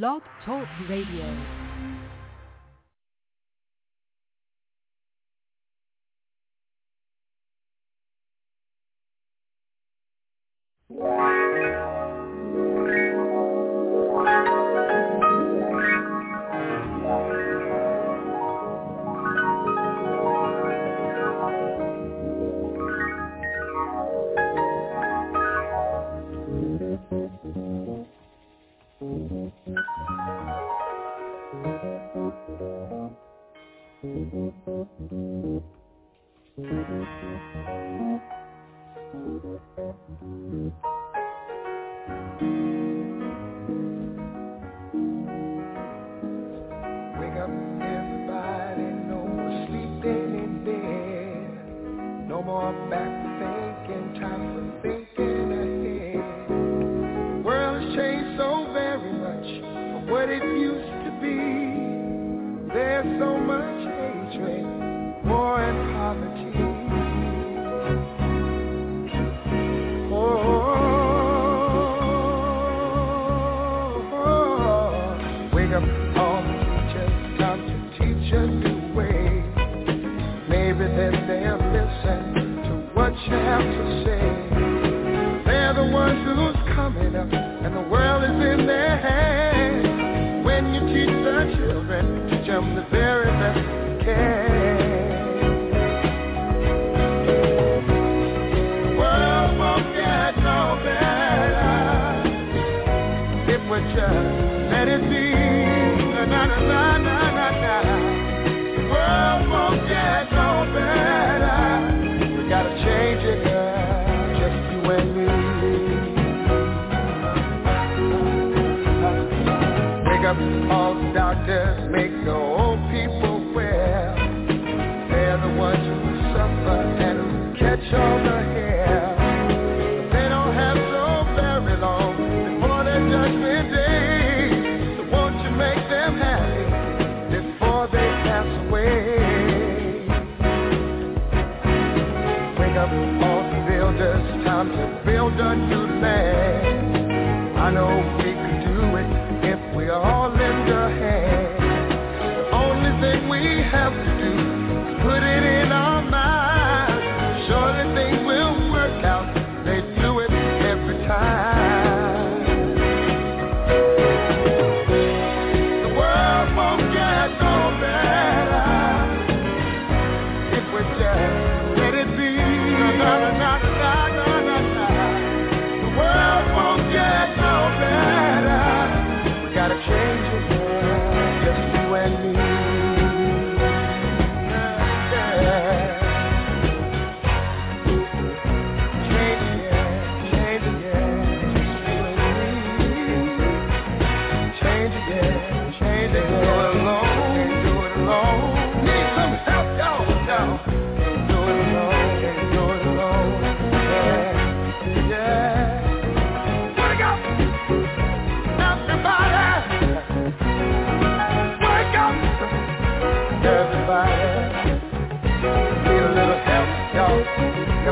Blog Talk Radio.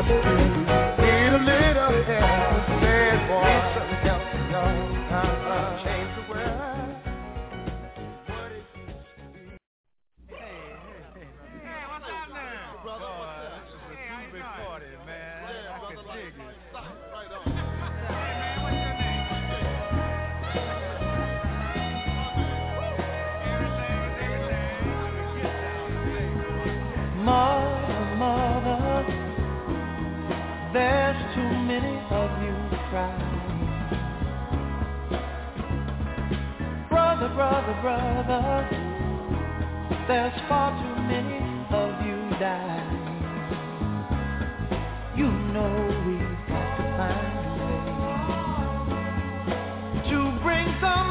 up to Brothers, There's far too many of you dying. You know we've got to find a way to bring some.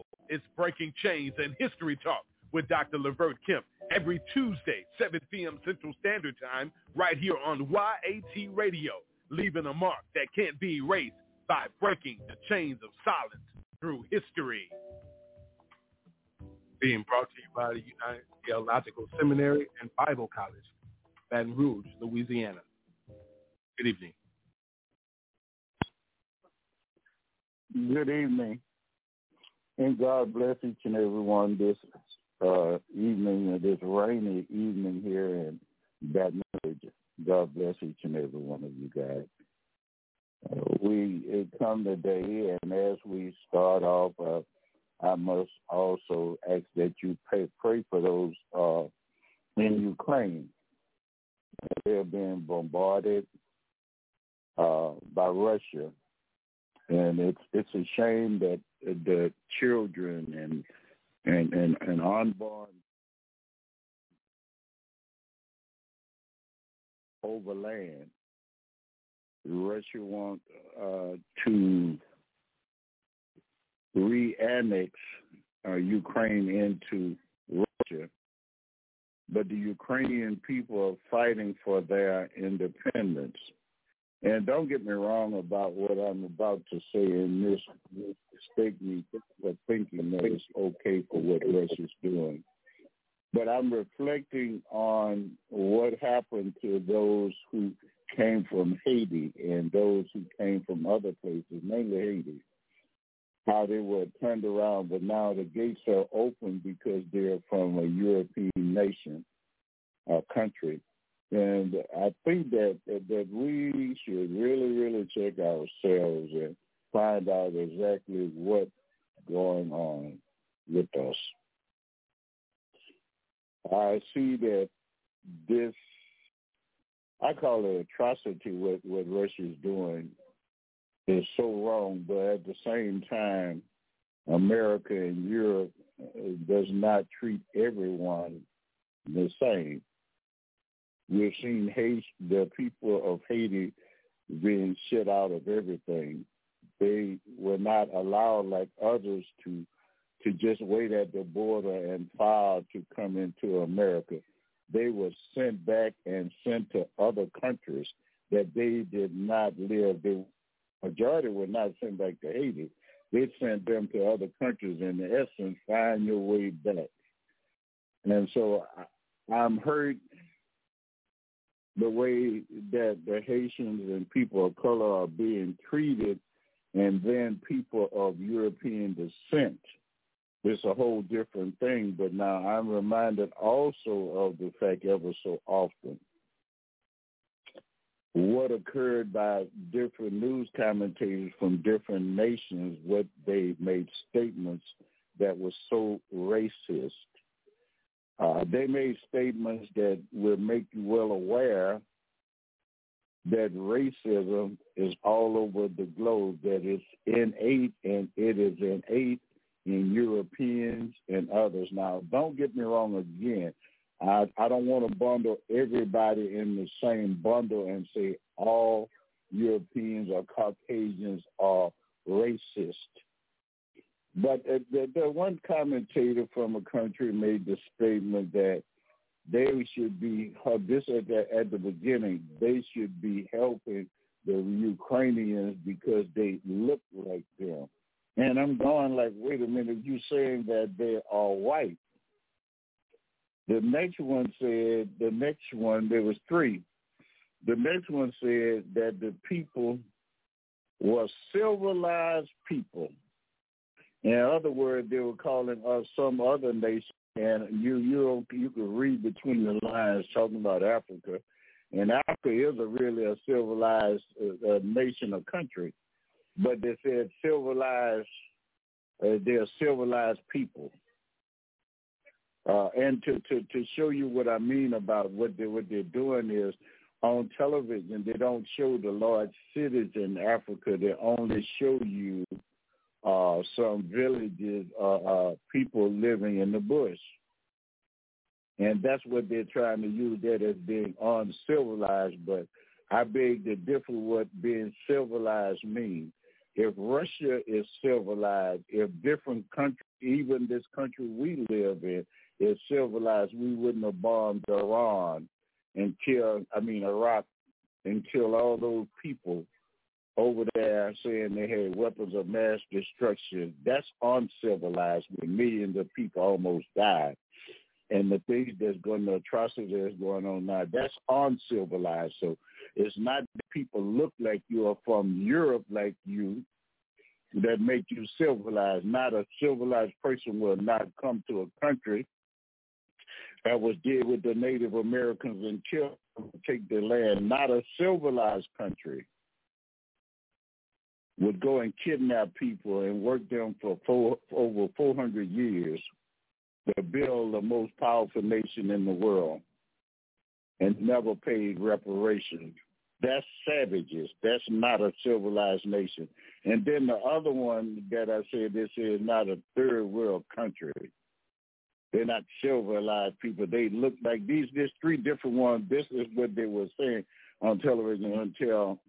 It's Breaking Chains and History Talk with Dr. Levert Kemp every Tuesday, 7 p.m. Central Standard Time, right here on YAT Radio, leaving a mark that can't be erased by breaking the chains of silence through history. being brought to you by the United Theological Seminary and Bible College, Baton Rouge, Louisiana. Good evening. Good evening, and God bless each and every one this uh, evening, this rainy evening here in Baton Rouge. God bless each and every one of you guys. Uh, we come today, and as we start off, uh, I must also ask that you pray, pray for those uh, in Ukraine. They're being bombarded uh, by Russia and it's it's a shame that the children and and and, and unborn over land. Russia want uh, to re-annex uh, Ukraine into Russia, but the Ukrainian people are fighting for their independence. And don't get me wrong about what I'm about to say in this mistake me for thinking that it's okay for what Russia's doing. But I'm reflecting on what happened to those who came from Haiti and those who came from other places, mainly Haiti. how they were turned around, but now the gates are open because they're from a European nation, a country. And I think that, that we should really, really check ourselves and find out exactly what's going on with us. I see that this, I call it atrocity, what, what Russia is doing is so wrong, but at the same time, America and Europe uh, does not treat everyone the same. We've seeing Haiti, the people of Haiti being shut out of everything. They were not allowed like others to to just wait at the border and file to come into America. They were sent back and sent to other countries that they did not live. The majority were not sent back to Haiti. They sent them to other countries. In essence, find your way back. And so I'm hurt the way that the Haitians and people of color are being treated, and then people of European descent. It's a whole different thing, but now I'm reminded also of the fact ever so often what occurred by different news commentators from different nations, what they made statements that were so racist uh, they made statements that will make you well aware that racism is all over the globe, that it's innate and it is innate in Europeans and others. Now, don't get me wrong again. I, I don't want to bundle everybody in the same bundle and say all Europeans or Caucasians are racist. But uh, the, the one commentator from a country made the statement that they should be this at the, at the beginning. They should be helping the Ukrainians because they look like them. And I'm going like, wait a minute, you saying that they are white? The next one said, the next one, there was three. The next one said that the people were civilized people. In other words, they were calling us some other nation, and you you you could read between the lines talking about Africa, and Africa is a really a civilized uh, nation or country, but they said civilized. Uh, they're civilized people. Uh, and to, to, to show you what I mean about what they what they're doing is on television they don't show the large cities in Africa. They only show you uh, some villages, uh, uh, people living in the bush. And that's what they're trying to use that as being uncivilized. But I beg to differ what being civilized means. If Russia is civilized, if different countries, even this country we live in, is civilized, we wouldn't have bombed Iran and kill, I mean, Iraq and kill all those people over there saying they had weapons of mass destruction. That's uncivilized when millions of people almost died. And the things that's going, the atrocities that's going on now, that's uncivilized. So it's not that people look like you are from Europe like you that make you civilized. Not a civilized person will not come to a country that was did with the Native Americans and kill take their land. Not a civilized country would go and kidnap people and work them for, four, over 400 years to build the most powerful nation in the world and never paid reparations. That's savages. That's not a civilized nation. And then the other one that I said, this is not a third world country. They're not civilized people. They look like these. There's three different ones. This is what they were saying on television until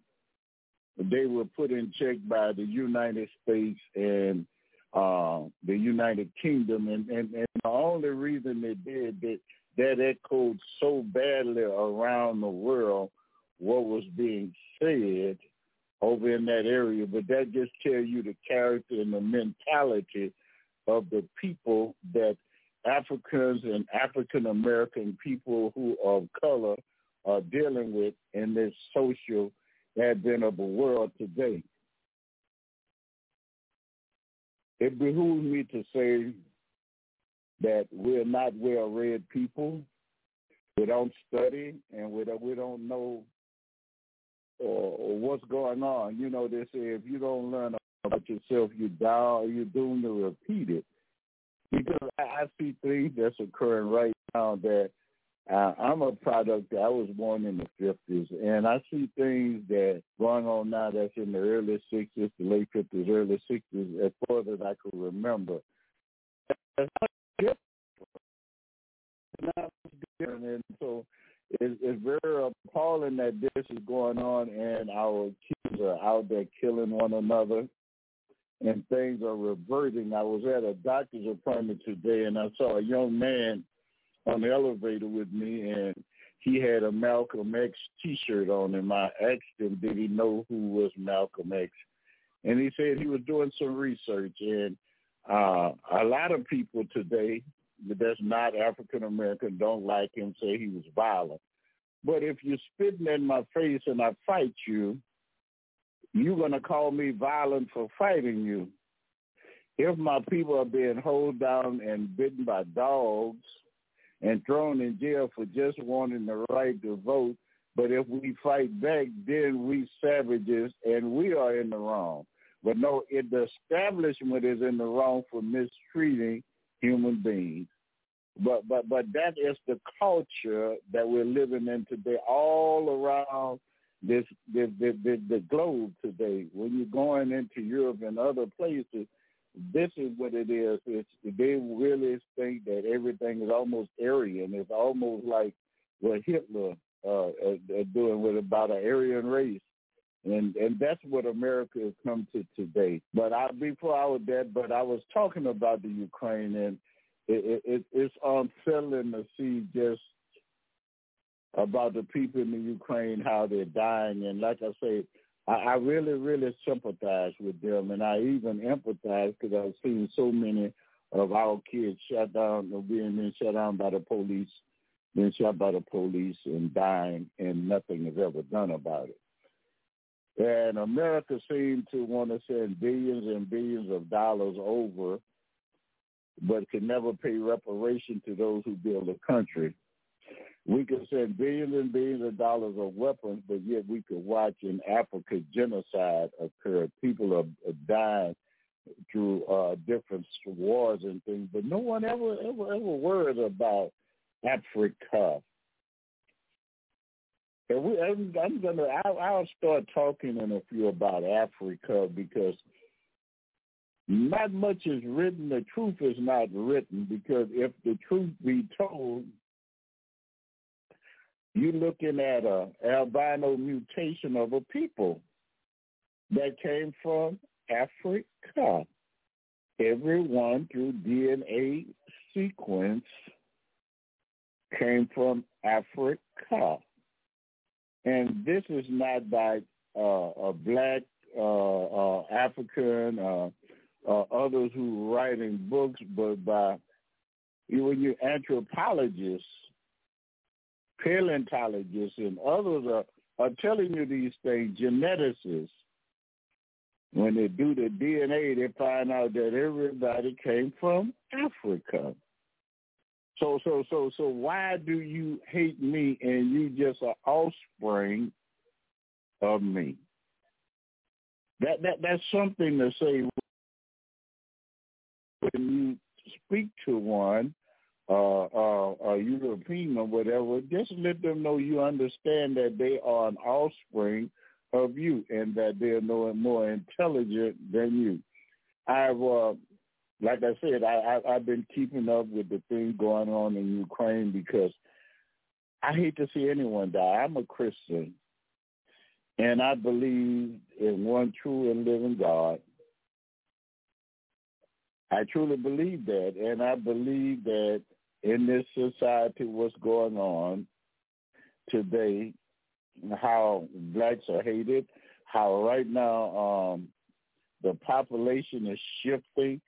they were put in check by the United States and uh, the United Kingdom, and, and, and the only reason they did that that echoed so badly around the world what was being said over in that area. But that just tells you the character and the mentality of the people that Africans and African American people who of color are dealing with in this social advent of a world today. it behooves me to say that we're not well-read people. We don't study, and we don't, we don't know uh, what's going on. You know, they say if you don't learn about yourself, you die or you're doomed to repeat it. Because I see things that's occurring right now that I'm a product. I was born in the fifties, and I see things that going on now that's in the early sixties, the late fifties, early sixties, as far as I can remember. And so it's, it's very appalling that this is going on, and our kids are out there killing one another, and things are reverting. I was at a doctor's appointment today, and I saw a young man on the elevator with me, and he had a Malcolm X T-shirt on, and I asked him, did he know who was Malcolm X? And he said he was doing some research, and uh, a lot of people today that's not African American don't like him, say he was violent. But if you're spitting in my face and I fight you, you're going to call me violent for fighting you. If my people are being held down and bitten by dogs, and thrown in jail for just wanting the right to vote. But if we fight back, then we savages and we are in the wrong. But no, it, the establishment is in the wrong for mistreating human beings. But but but that is the culture that we're living in today, all around this the the, the, the globe today. When you're going into Europe and other places, this is what it is. It's they really think that everything is almost Aryan. It's almost like what Hitler uh, uh, doing with about an Aryan race, and and that's what America has come to today. But I before I was dead, but I was talking about the Ukraine, and it, it, it's unsettling to see just about the people in the Ukraine how they're dying, and like I say, I, I really, really sympathize with them, and I even empathize because I've seen so many of our kids shut down being being shut down by the police, being shot by the police and dying, and nothing is ever done about it. And America seems to want to send billions and billions of dollars over, but can never pay reparation to those who build a country. We could send billions and billions of dollars of weapons, but yet we could watch in Africa genocide occur. People are, dying through uh, different wars and things, but no one ever ever ever worried about Africa. And we, I'm, I'm gonna, I'll, I'll start talking in a few about Africa because not much is written. The truth is not written because if the truth be told, you're looking at a albino mutation of a people that came from Africa. Everyone through DNA sequence came from Africa. And this is not by uh, a black uh, uh, African, uh, uh, others who write in books, but by when you anthropologists paleontologists and others are, are telling you these things, geneticists. When they do the DNA, they find out that everybody came from Africa. So, so, so, so, why do you hate me and you just are offspring of me? That that that's something to say when you speak to one uh, uh, European or whatever, just let them know you understand that they are an offspring of you and that they're no more intelligent than you. I've, uh, like I said, I, I, I've been keeping up with the thing going on in Ukraine because I hate to see anyone die. I'm a Christian, and I believe in one true and living God. I truly believe that, and I believe that in this society what's going on today, how blacks are hated, how right now um, the population is shifting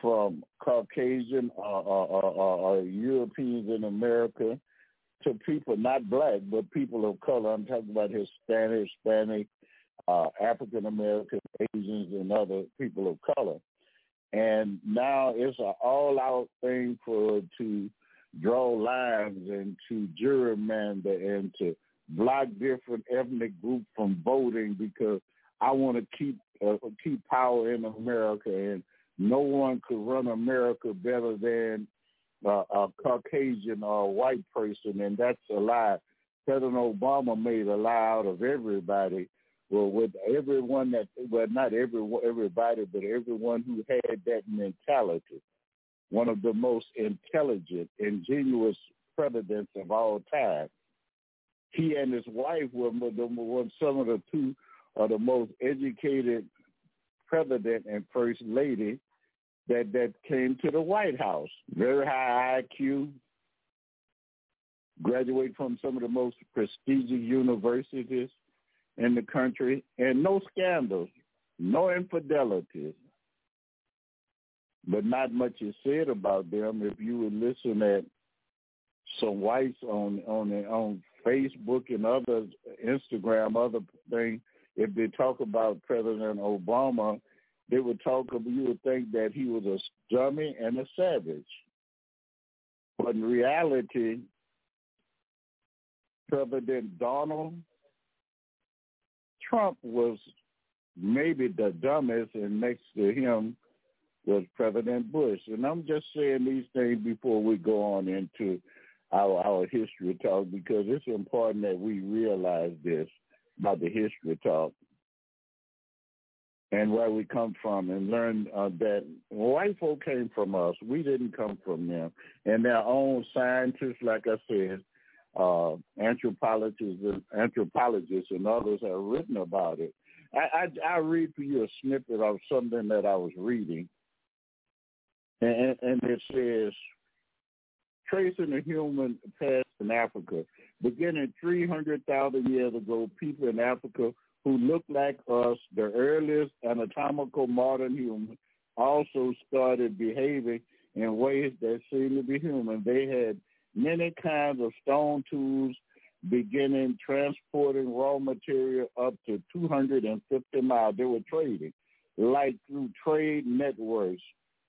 from Caucasian or, or, or, or Europeans in America to people not black but people of color. I'm talking about Hispanic, Hispanic, uh, African American, Asians, and other people of color. And now it's an all-out thing for to draw lines and to gerrymander and to block different ethnic groups from voting because I want to keep uh, keep power in America, and no one could run America better than uh, a Caucasian or a white person, and that's a lie. President Obama made a lie out of everybody. Well, with everyone that, well, not every everybody, but everyone who had that mentality. One of the most intelligent, ingenuous presidents of all time. He and his wife were, were some of the two of the most educated president and first lady that that came to the White House. Very high IQ, graduate from some of the most prestigious universities in the country, and no scandals, no infidelities. But not much is said about them. If you would listen at some whites on on on Facebook and other Instagram, other things, if they talk about President Obama, they would talk about, you would think that he was a dummy and a savage. But in reality, President Donald Trump was maybe the dumbest, and next to him was President Bush. And I'm just saying these things before we go on into our our history talk because it's important that we realize this about the history talk and where we come from and learn uh, that white folk came from us. We didn't come from them. And their own scientists, like I said, uh, anthropologists, anthropologists and others have written about it. I, I, I read for you a snippet of something that I was reading, and, and it says, tracing the human past in Africa, beginning 300,000 years ago, people in Africa who looked like us, the earliest anatomical modern humans, also started behaving in ways that seemed to be human. They had many kinds of stone tools, beginning transporting raw material up to 250 miles. They were trading, like through trade networks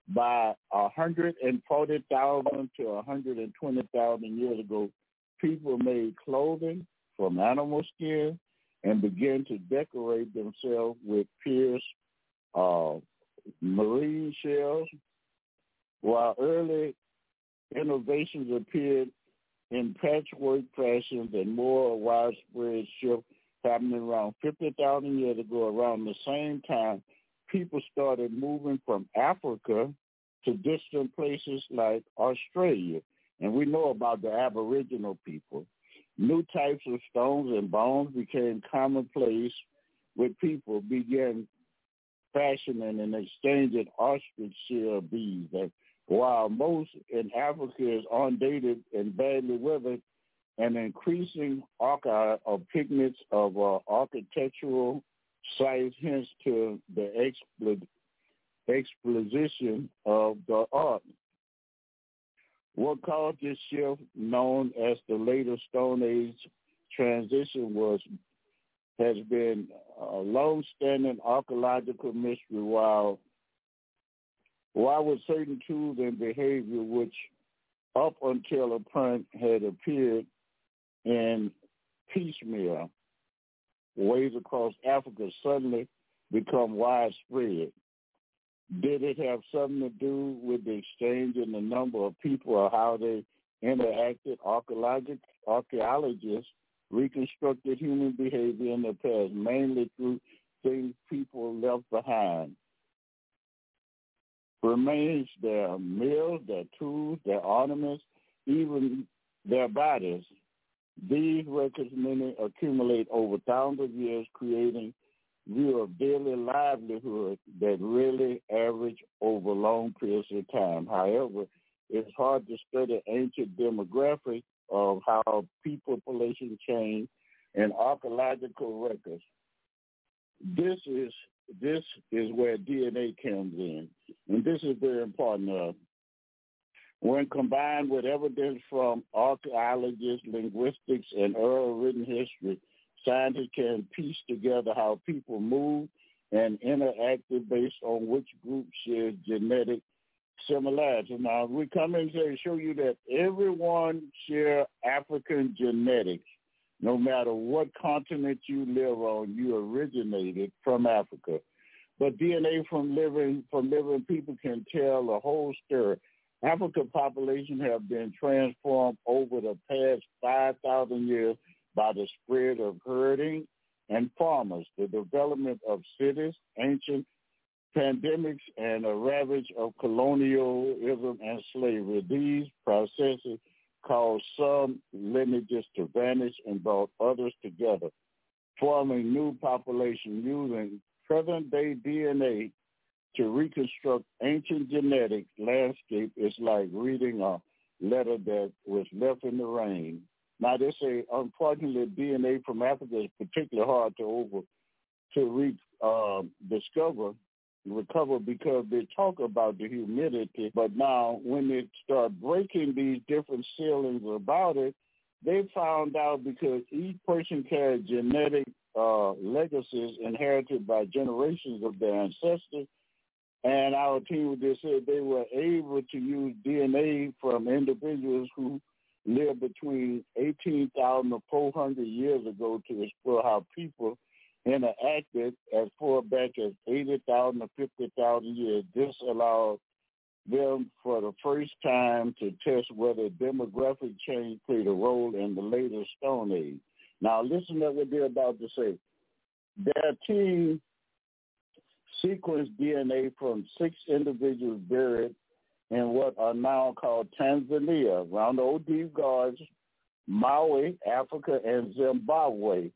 by 140,000 to 120,000 years ago. People made clothing from animal skin and began to decorate themselves with pierced uh, marine shells, while early innovations appeared in patchwork fashions and more widespread shift happening around 50,000 years ago. Around the same time, people started moving from Africa to distant places like Australia. And we know about the Aboriginal people. New types of stones and bones became commonplace with people began fashioning and exchanging ostrich shell beads. While most in Africa is undated and badly weathered, an increasing archive of pigments of uh, architectural sites hints to the exposition of the art. What caused this shift, known as the later Stone Age transition, was has been a long-standing archaeological mystery. While while with certain tools and behavior, which up until a point had appeared in piecemeal ways across Africa, suddenly become widespread. Did it have something to do with the exchange in the number of people or how they interacted? Archaeologists reconstructed human behavior in the past, mainly through things people left behind. Remains their meals, their tools, their ornaments, even their bodies. These records many accumulate over thousands of years, creating view of daily livelihood that really average over long periods of time. However, it's hard to study ancient demographics of how people population change and archaeological records. This is this is where DNA comes in, and this is very important. Uh, when combined with evidence from archaeologists, linguistics, and oral written history, scientists can piece together how people move and interacted based on which group shares genetic similarity. Now, we come in to show you that everyone share African genetics. No matter what continent you live on, you originated from Africa. But DNA from living from living people can tell a whole story. African population have been transformed over the past 5,000 years by the spread of herding and farmers, the development of cities, ancient pandemics, and a ravage of colonialism and slavery. These processes caused some lineages to vanish and brought others together, forming new population using present-day DNA to reconstruct ancient genetic landscape is like reading a letter that was left in the rain. Now they say, unfortunately, DNA from Africa is particularly hard to over to re, uh, discover, recover because they talk about the humidity, but now when they start breaking these different ceilings about it, they found out because each person carried genetic uh, legacies inherited by generations of their ancestors. And our team just said they were able to use DNA from individuals who lived between 18,000 to 400 years ago to explore how people interacted as far back as 80,000 to 50,000 years. This allowed them for the first time to test whether demographic change played a role in the later Stone Age. Now listen to what they're about to say. Their team sequenced DNA from six individuals buried in what are now called Tanzania, around the OD Gorge, Maui, Africa, and Zimbabwe.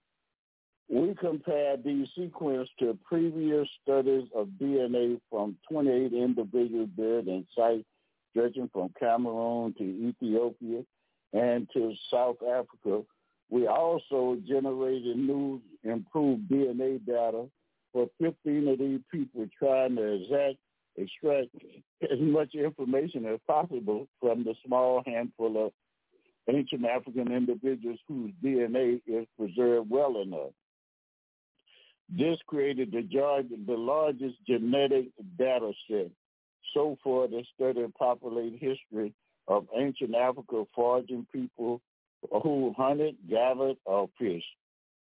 We compared these sequences to previous studies of DNA from 28 individuals buried in sites stretching from Cameroon to Ethiopia and to South Africa. We also generated new improved DNA data for 15 of these people trying to exact extract as much information as possible from the small handful of ancient African individuals whose DNA is preserved well enough. This created the, the largest genetic data set so far to study populate history of ancient Africa foraging people who hunted, gathered, or fished.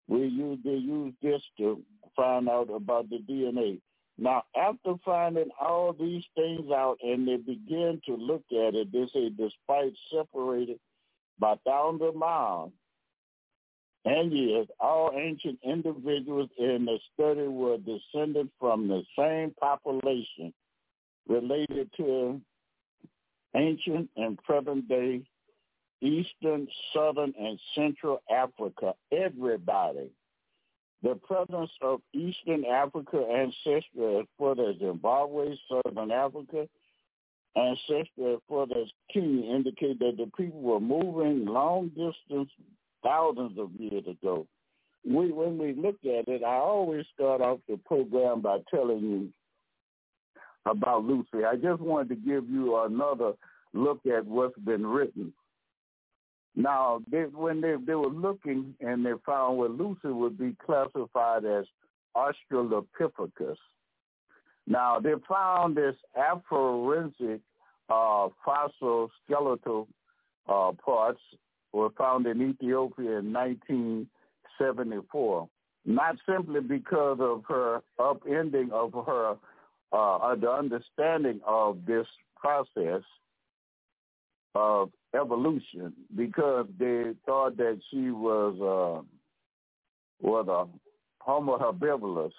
We use they use this to find out about the DNA. Now, after finding all these things out and they begin to look at it, they say despite separated by thousands of miles and years, all ancient individuals in the study were descended from the same population related to ancient and present day Eastern, Southern, and Central Africa. Everybody the presence of Eastern Africa ancestry as far as Zimbabwe, Southern Africa, ancestry as far as Kenya indicate that the people were moving long distance thousands of years ago. We, when we look at it, I always start off the program by telling you about Lucy. I just wanted to give you another look at what's been written now, they, when they, they were looking and they found where Lucy would be classified as Australopithecus. Now, they found this aforensic uh, fossil skeletal uh, parts were found in Ethiopia in 1974, not simply because of her upending of her, uh, the understanding of this process of evolution because they thought that she was uh, was a Homo habilis,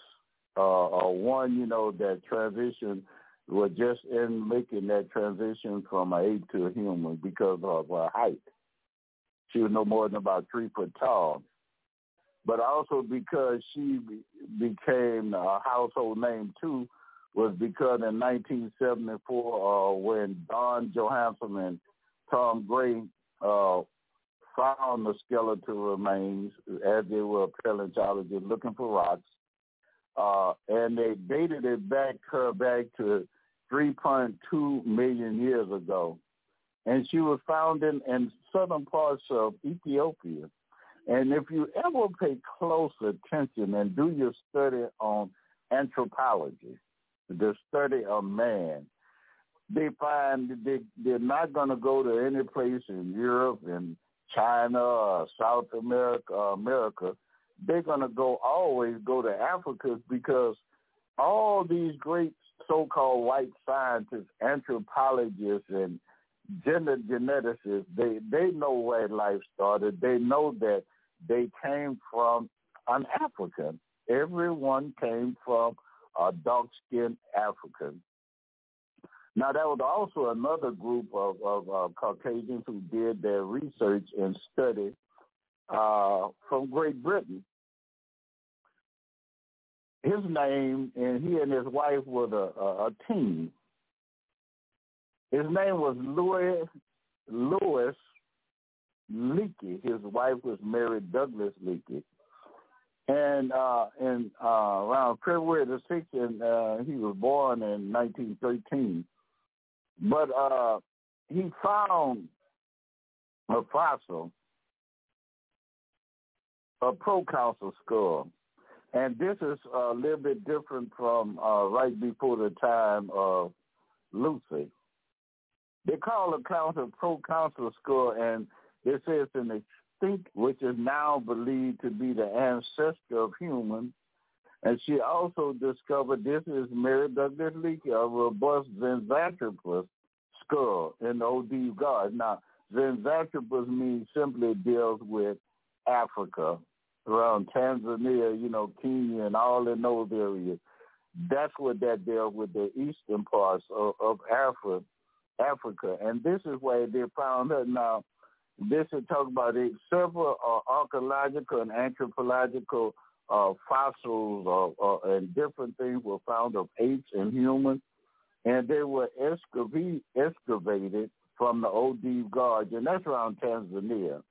uh, or one you know that transition was just in making that transition from an ape to a human because of her height. She was no more than about three foot tall, but also because she be- became a household name too was because in 1974 uh, when Don Johanson and Tom Gray uh, found the skeletal remains as they were paleontologists looking for rocks, uh, and they dated it back her back to 3.2 million years ago, and she was found in, in southern parts of Ethiopia. And if you ever pay close attention and do your study on anthropology, the study of man. They find they, they're not going to go to any place in Europe and China or South America or America. They're going to go always go to Africa because all these great so-called white scientists, anthropologists, and gender geneticists, they, they know where life started. They know that they came from an African. Everyone came from a dark-skinned African. Now, there was also another group of, of uh, Caucasians who did their research and study uh, from Great Britain. His name, and he and his wife were a, a team. His name was Louis Louis Leakey. His wife was Mary Douglas Leakey. And uh, in uh, around February the sixth, and uh, he was born in 1913. But uh, he found a fossil, a proconsul skull, and this is a little bit different from uh, right before the time of Lucy. They call the council proconsul skull, and it says an extinct, which is now believed to be the ancestor of humans. And she also discovered this is Mary Douglas Leakey, a robust Zinjanthropus skull in the OD God. Now, Zinjanthropus means simply deals with Africa, around Tanzania, you know, Kenya, and all in those areas. That's what that deals with the eastern parts of, of Africa. Africa, and this is where they found her. Now, this is talk about it. Several uh, archaeological and anthropological uh, fossils uh, and different things were found of apes and humans, and they were excavated, from the OD Gorge, and that's around Tanzania.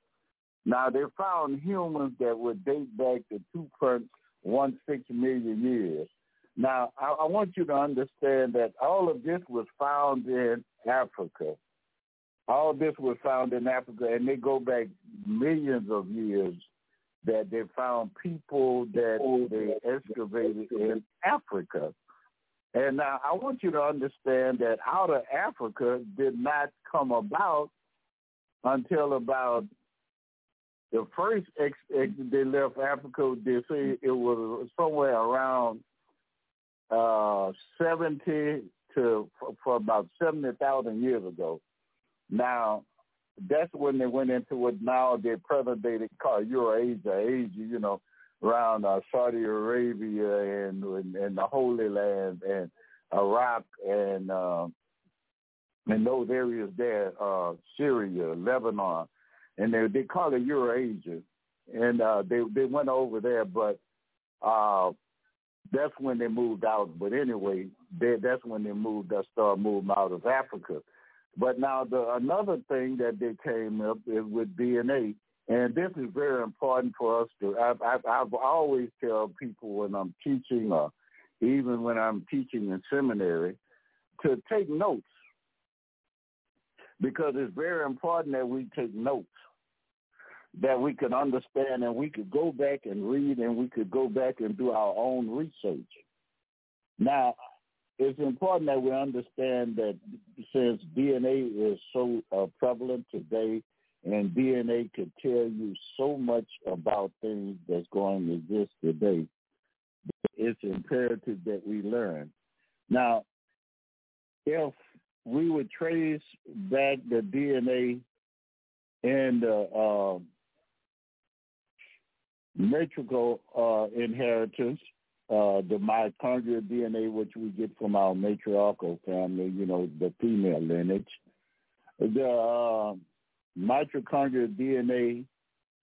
Now, they found humans that would date back to 2.16 million years. Now, I, I want you to understand that all of this was found in Africa. All this was found in Africa, and they go back millions of years that they found people that they excavated in Africa. And now I want you to understand that out of Africa did not come about until about the first ex, ex they left Africa. They say it was somewhere around uh, 70 to for, for about 70,000 years ago. Now, that's when they went into what now they day they Eurasia, Asia, you know, around uh, Saudi Arabia and, and and the Holy Land and Iraq and uh, and those areas there, uh, Syria, Lebanon, and they they call it Eurasia, and uh, they they went over there, but uh, that's when they moved out. But anyway, they, that's when they moved. That started moving out of Africa. But now the another thing that they came up is with DNA, and this is very important for us to. I've, I've, I've always tell people when I'm teaching, or even when I'm teaching in seminary, to take notes because it's very important that we take notes that we could understand and we could go back and read and we could go back and do our own research. Now, it's important that we understand that since DNA is so uh, prevalent today and DNA could tell you so much about things that's going to exist today, it's imperative that we learn. Now, if we would trace back the DNA and the uh, matriarchal uh, inheritance, uh, the mitochondrial DNA, which we get from our matriarchal family, you know, the female lineage. The uh, mitochondrial DNA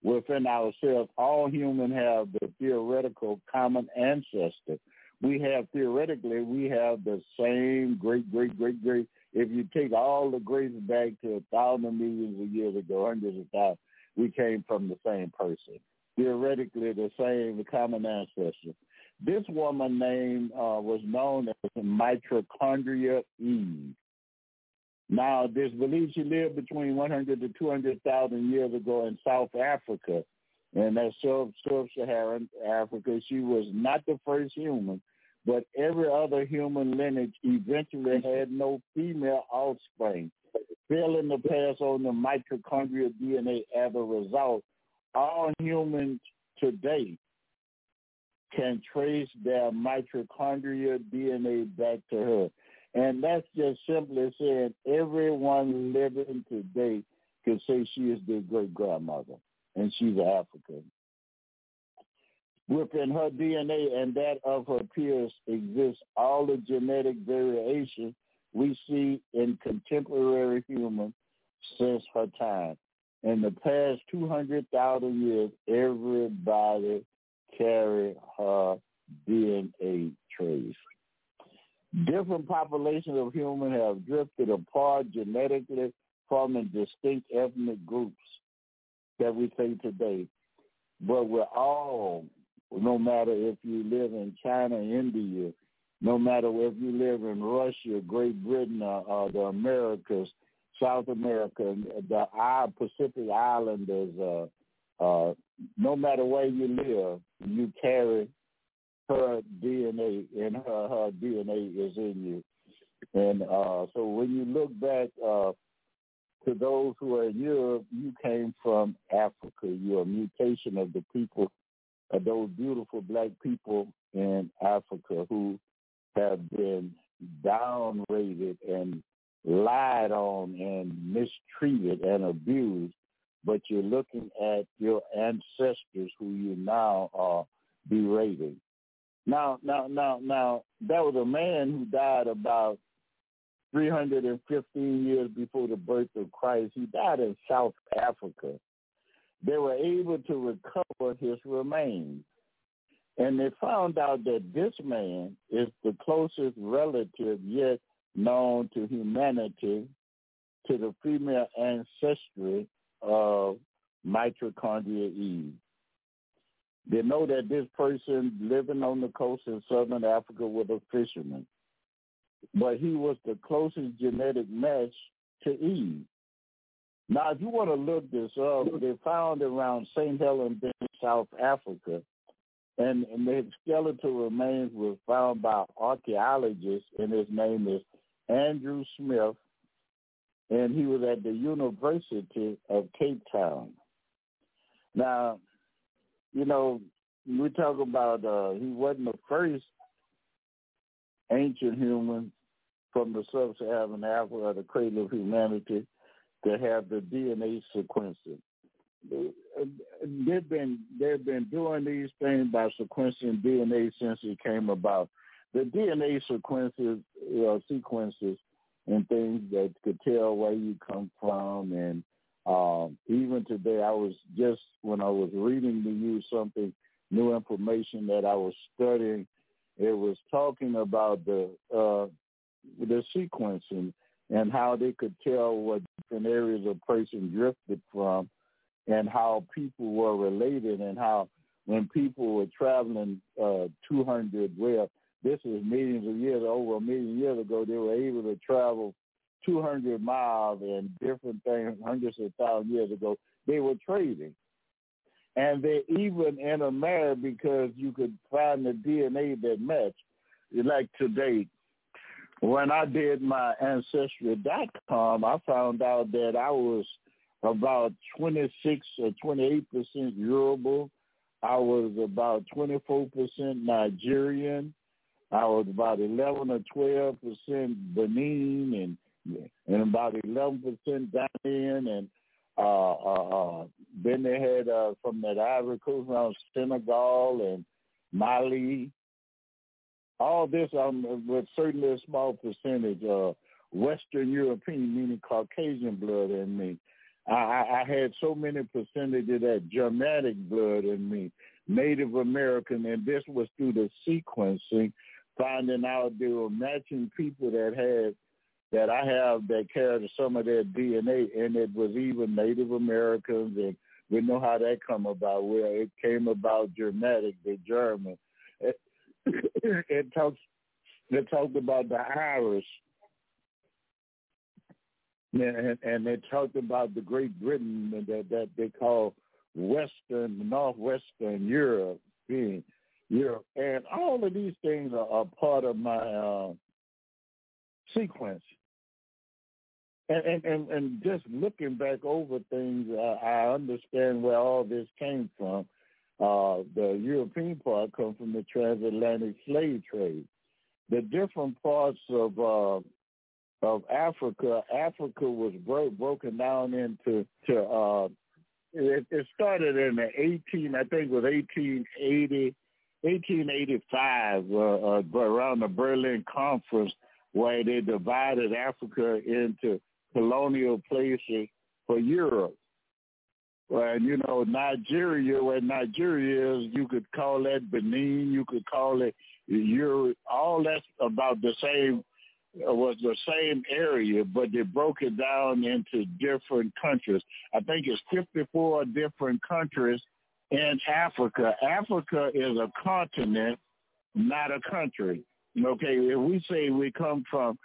within ourselves, all humans have the theoretical common ancestor. We have theoretically, we have the same great, great, great, great. If you take all the greats back to a thousand millions of years ago, hundreds of thousands, we came from the same person theoretically the same common ancestor. This woman name uh, was known as Mitochondria Eve. Now, this believed she lived between 100 to 200,000 years ago in South Africa, and that's sub-Saharan Africa. She was not the first human, but every other human lineage eventually had no female offspring, failing to pass on the mitochondrial DNA as a result. All humans today can trace their mitochondrial DNA back to her. And that's just simply saying everyone living today can say she is their great grandmother and she's African. Within her DNA and that of her peers exists all the genetic variation we see in contemporary humans since her time. In the past 200,000 years, everybody carried her DNA trace. Different populations of humans have drifted apart genetically, forming distinct ethnic groups that we see today. But we're all, no matter if you live in China, India, no matter if you live in Russia, Great Britain, or, or the Americas, South America, the Pacific Islanders, uh, uh, no matter where you live, you carry her DNA, and her, her DNA is in you. And uh, so when you look back uh, to those who are in Europe, you came from Africa. You're a mutation of the people, of those beautiful black people in Africa who have been downrated and lied on and mistreated and abused, but you're looking at your ancestors who you now are berating. Now, now, now, now, that was a man who died about 315 years before the birth of Christ. He died in South Africa. They were able to recover his remains. And they found out that this man is the closest relative yet known to humanity to the female ancestry of mitochondria Eve. They know that this person living on the coast in southern Africa was a fisherman, but he was the closest genetic match to Eve. Now, if you want to look this up, they found around St. Helens, South Africa, and, and the skeletal remains was found by archaeologists, and his name is Andrew Smith, and he was at the University of Cape Town. Now, you know, we talk about uh, he wasn't the first ancient human from the sub-Saharan Africa, the cradle of humanity, to have the DNA sequencing. They've been they've been doing these things by sequencing DNA since it came about. The DNA sequences, sequences, and things that could tell where you come from and um, even today, I was just when I was reading to you something new information that I was studying. It was talking about the uh, the sequencing and how they could tell what different areas a person drifted from, and how people were related, and how when people were traveling uh, 200 well, this is millions of years over a million years ago, they were able to travel 200 miles and different things hundreds of thousands of years ago, they were trading. And they even intermarried because you could find the DNA that matched. Like today, when I did my Ancestry.com, I found out that I was about 26 or 28 percent Yoruba. I was about 24 percent Nigerian. I was about 11 or 12 percent Benin and and about 11 percent Ghanaian, and uh, uh, uh, then they had uh, from that Ivory Coast around Senegal and Mali. All this um, with certainly a small percentage uh, Western European, meaning Caucasian blood in me. I, I had so many percentage of that Germanic blood in me, Native American, and this was through the sequencing, finding out they were matching people that had that I have that carried some of their DNA, and it was even Native Americans, and we know how that come about. Where it came about Germanic, the German. It, it talks. It talked about the Irish, and, and they talked about the Great Britain that that they call Western, Northwestern Europe being. Europe, and all of these things are, are part of my uh, sequence. And, and and and just looking back over things, uh, I understand where all this came from. Uh, the European part comes from the transatlantic slave trade. The different parts of uh, of Africa, Africa was bro- broken down into to. Uh, it, it started in the 18, I think it was 1880, 1885, uh, uh, around the Berlin Conference, where they divided Africa into colonial places for Europe. And you know, Nigeria, where Nigeria is, you could call that Benin, you could call it Europe. All that's about the same was the same area, but they broke it down into different countries. I think it's 54 different countries in Africa. Africa is a continent, not a country. Okay, if we say we come from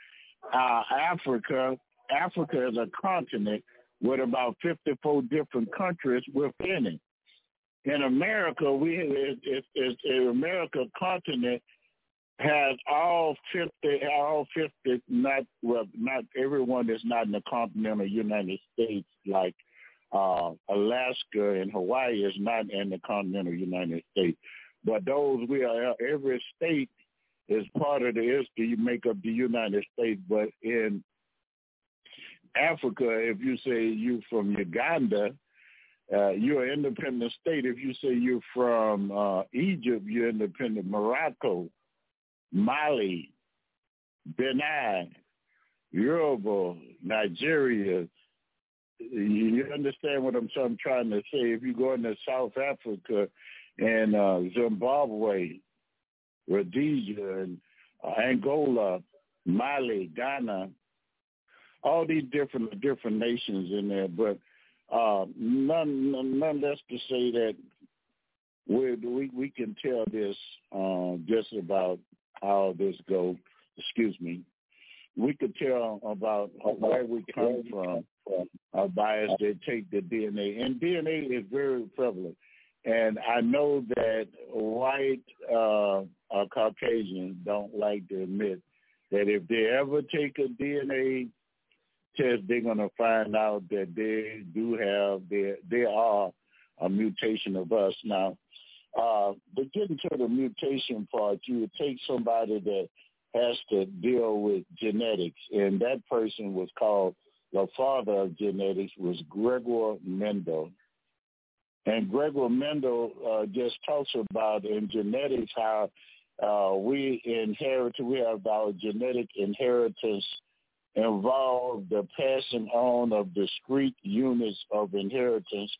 uh, Africa, Africa is a continent with about 54 different countries within it. In America, we it, it, it's an America continent has all 50, all 50, not, well, not everyone is not in the continental United States, like uh, Alaska and Hawaii is not in the continental United States. But those, we are, every state is part of the history, you make up the United States. But in Africa, if you say you're from Uganda, uh, you're an independent state. If you say you're from uh, Egypt, you're independent. Morocco, Mali, Benin, Yoruba, Nigeria. You understand what I'm, I'm trying to say? If you go into South Africa and uh, Zimbabwe, Rhodesia, and uh, Angola, Mali, Ghana, all these different different nations in there, but uh, none, none less to say that we we we can tell this uh, just about how this go. Excuse me. We could tell about where we come from our by as they take the DNA, and DNA is very prevalent. And I know that white uh, uh, Caucasians don't like to admit that if they ever take a DNA test, they're going to find out that they do have, they, they are a mutation of us. Now, uh, but getting to the mutation part, you would take somebody that has to deal with genetics, and that person was called the father of genetics was Gregor Mendel. And Gregor Mendel uh, just talks about in genetics how uh, we inherit, we have our genetic inheritance involve the passing on of discrete units of inheritance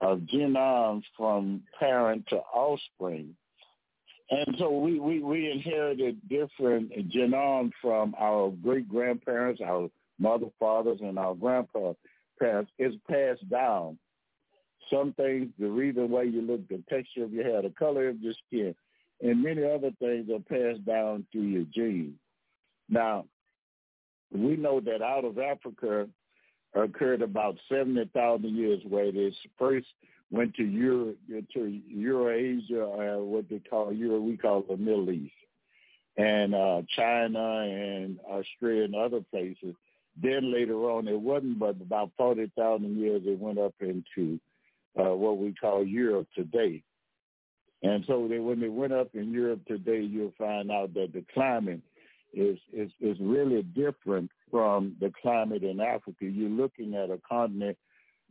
of genomes from parent to offspring. And so we, we, we inherited different genomes from our great-grandparents, our mother, fathers, and our grandparents. It's passed down. Some things, the reason why you look, the texture of your hair, the color of your skin, and many other things are passed down through your genes. Now, we know that out of Africa occurred about 70,000 years where this first went to Euro, to Eurasia, uh, what they call Euro, we call the Middle East, and uh, China and Australia and other places. Then later on, it wasn't but about 40,000 years it went up into uh, what we call Europe today. And so they, when they went up in Europe today, you'll find out that the climate is, is, is really different from the climate in Africa. You're looking at a continent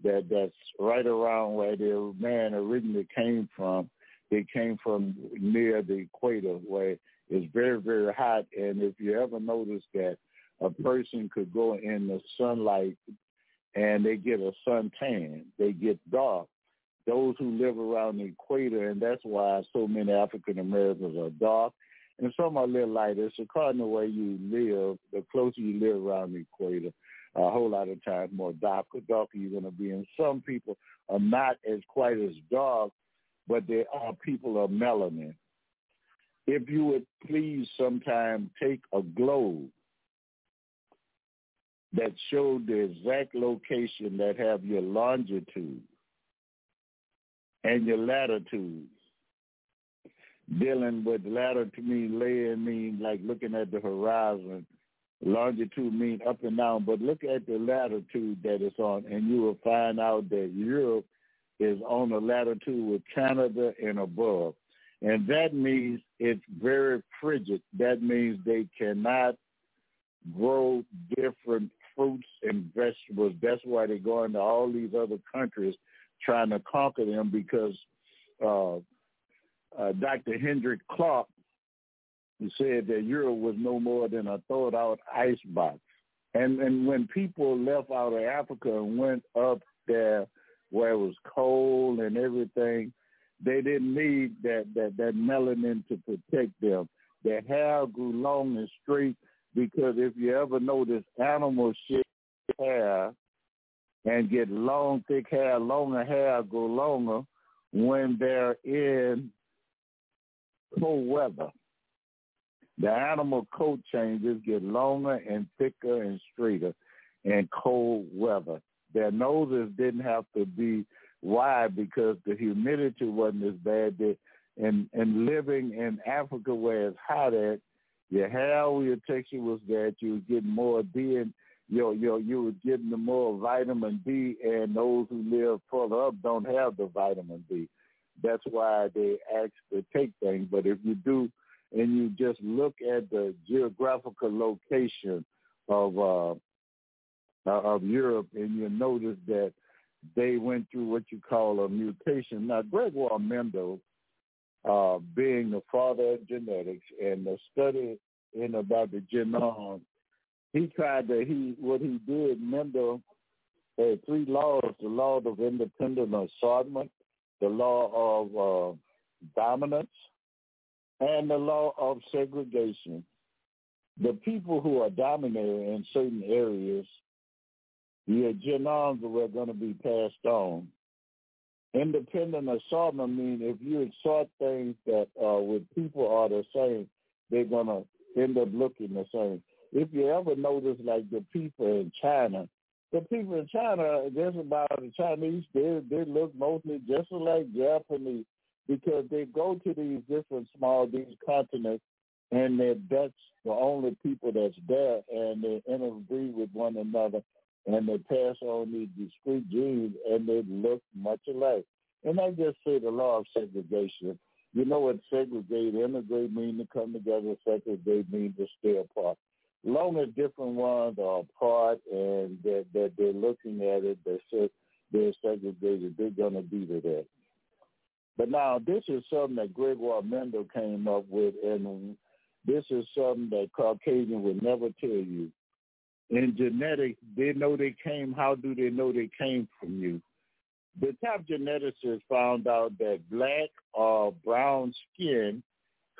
that, that's right around where the man originally came from. They came from near the equator where it's very, very hot. And if you ever notice that a person could go in the sunlight and they get a suntan, they get dark. Those who live around the equator, and that's why so many African Americans are dark and some are a little lighter. It's according to where you live. The closer you live around the equator, a whole lot of times more darker, darker you're going to be. And some people are not as quite as dark, but there are people of melanin. If you would please sometime take a globe that showed the exact location that have your longitude and your latitude dealing with latitude mean laying mean like looking at the horizon. Longitude mean up and down, but look at the latitude that it's on, and you will find out that Europe is on the latitude with Canada and above. And that means it's very frigid. That means they cannot grow different fruits and vegetables. That's why they go into all these other countries trying to conquer them because uh, uh, Dr. Henrik Clarke said that Europe was no more than a thawed out ice box. And and when people left out of Africa and went up there where it was cold and everything, they didn't need that that, that melanin to protect them. Their hair grew long and straight because if you ever notice animals shed hair and get long, thick hair, longer hair go longer when they're in cold weather. The animal coat changes get longer and thicker and straighter in cold weather. Their noses didn't have to be wide because the humidity wasn't as bad. They, and and living in Africa where it's hot at, your hair your texture was that you were getting more D and your your you were getting the more vitamin D and those who live further up don't have the vitamin D. That's why they ask to take things. But if you do and you just look at the geographical location of uh, of Europe, and you notice that they went through what you call a mutation. Now, Gregoire Mendel, uh, being the father of genetics and the study in about the genome, he tried to he what he did. Mendel had three laws: the law of independent assortment, the law of uh, dominance, and the law of segregation. The people who are dominating in certain areas, your genomes are going to be passed on. Independent assortment means if you sort things that uh, with people are the same, they're going to end up looking the same. If you ever notice, like the people in China, the people in China, just about the Chinese, they they look mostly just like Japanese because they go to these different small these continents and they that's the only people that's there and they interbreed with one another and they pass on these discrete genes and they look much alike. And I just say the law of segregation. You know what segregate, integrate mean to come together, segregate mean to stay apart long as different ones are apart and that that they're looking at it, they said they're segregated, they're be to that. But now this is something that Gregoire Mendel came up with and this is something that Caucasian would never tell you. In genetics, they know they came. How do they know they came from you? The top geneticists found out that black or brown skin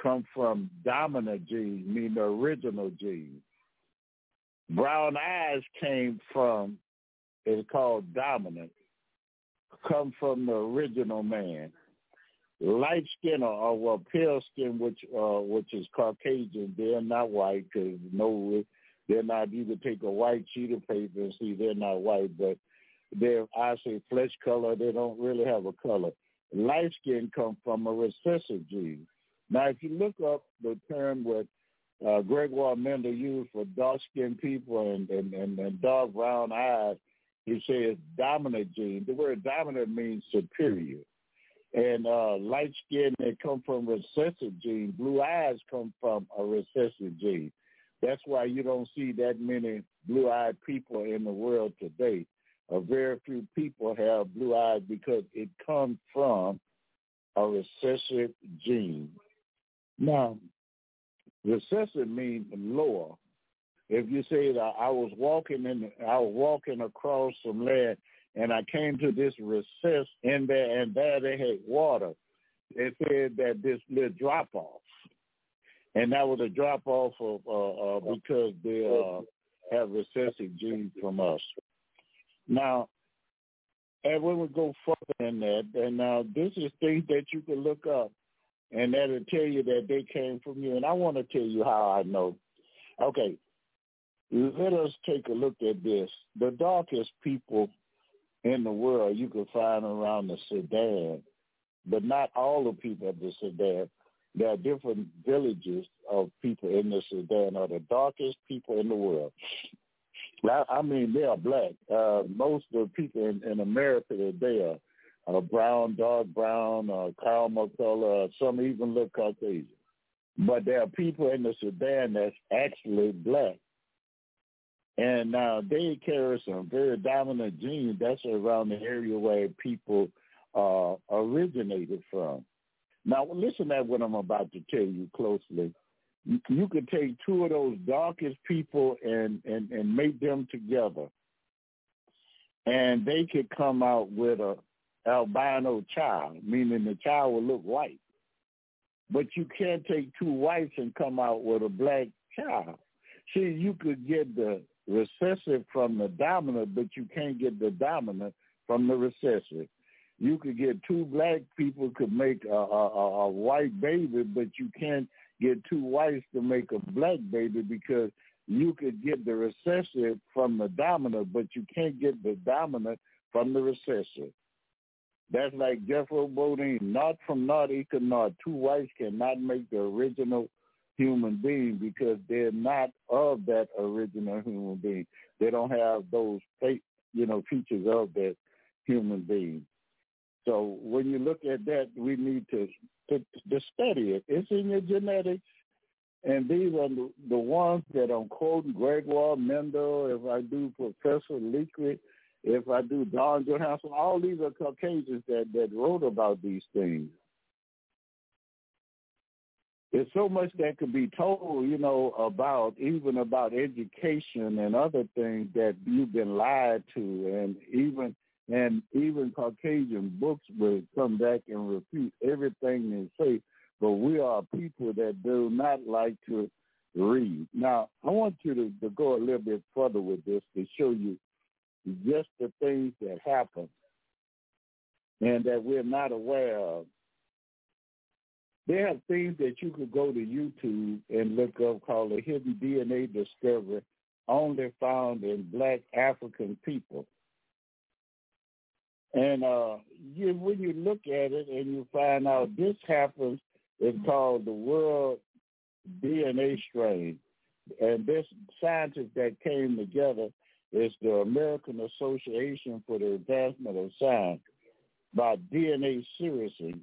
come from dominant genes, meaning the original genes. Brown eyes came from, it's called dominant, come from the original man. Light skin or, or well, pale skin, which uh, which is Caucasian, they're not white because no, they're not. You could take a white sheet of paper and see they're not white, but they're I say flesh color. They don't really have a color. Light skin come from a recessive gene. Now, if you look up the term with uh, Gregoire Mendel used for dark-skinned people and, and, and, and dark brown eyes, he says dominant gene. The word dominant means superior. And uh, light skin, they come from recessive gene. Blue eyes come from a recessive gene. That's why you don't see that many blue-eyed people in the world today. A very few people have blue eyes because it comes from a recessive gene. Now, Recessive means lower. If you say that I was walking in, I was walking across some land, and I came to this recess in there, and there they had water. They said that this little drop off, and that was a drop off of uh, uh, because they uh, have recessive genes from us. Now, and when we go further in that, and now this is things that you can look up and that'll tell you that they came from you. And I want to tell you how I know. Okay, let us take a look at this. The darkest people in the world you can find around the Sudan, but not all the people of the Sudan. there are different villages of people in the Sudan are the darkest people in the world. I, I mean, they are black. Uh, most of the people in, in America today are brown, dark brown, uh, caramel color. Some even look Caucasian. But there are people in the Sudan that's actually black. And uh, they carry some very dominant genes. That's around the area where people uh, originated from. Now, listen to what I'm about to tell you closely. You, you could take two of those darkest people and, and, and make them together, and they could come out with a albino child, meaning the child will look white. But you can't take two whites and come out with a black child. See, you could get the recessive from the dominant, but you can't get the dominant from the recessive. You could get two black people could make a, a, a white baby, but you can't get two whites to make a black baby because you could get the recessive from the dominant, but you can't get the dominant from the recessive. That's like Jethro Bodine, not from not equal not. Two whites cannot make the original human being because they're not of that original human being. They don't have those, you know, features of that human being. So when you look at that, we need to, to, to study it. It's in your genetics. And these are the, the ones that I'm quoting Gregoire Mendel, if I do Professor Leakey, if I do Don Johanson, all these are Caucasians that, that wrote about these things. There's so much that could be told, you know, about even about education and other things that you've been lied to, and even and even Caucasian books will come back and refute everything they say. But we are people that do not like to read. Now, I want you to, to go a little bit further with this to show you just the things that happen and that we're not aware of. There are things that you could go to YouTube and look up called a hidden DNA discovery only found in black African people. And uh, you, when you look at it and you find out this happens, it's called the World DNA Strain. And this scientist that came together is the American Association for the Advancement of Science by DNA sequencing.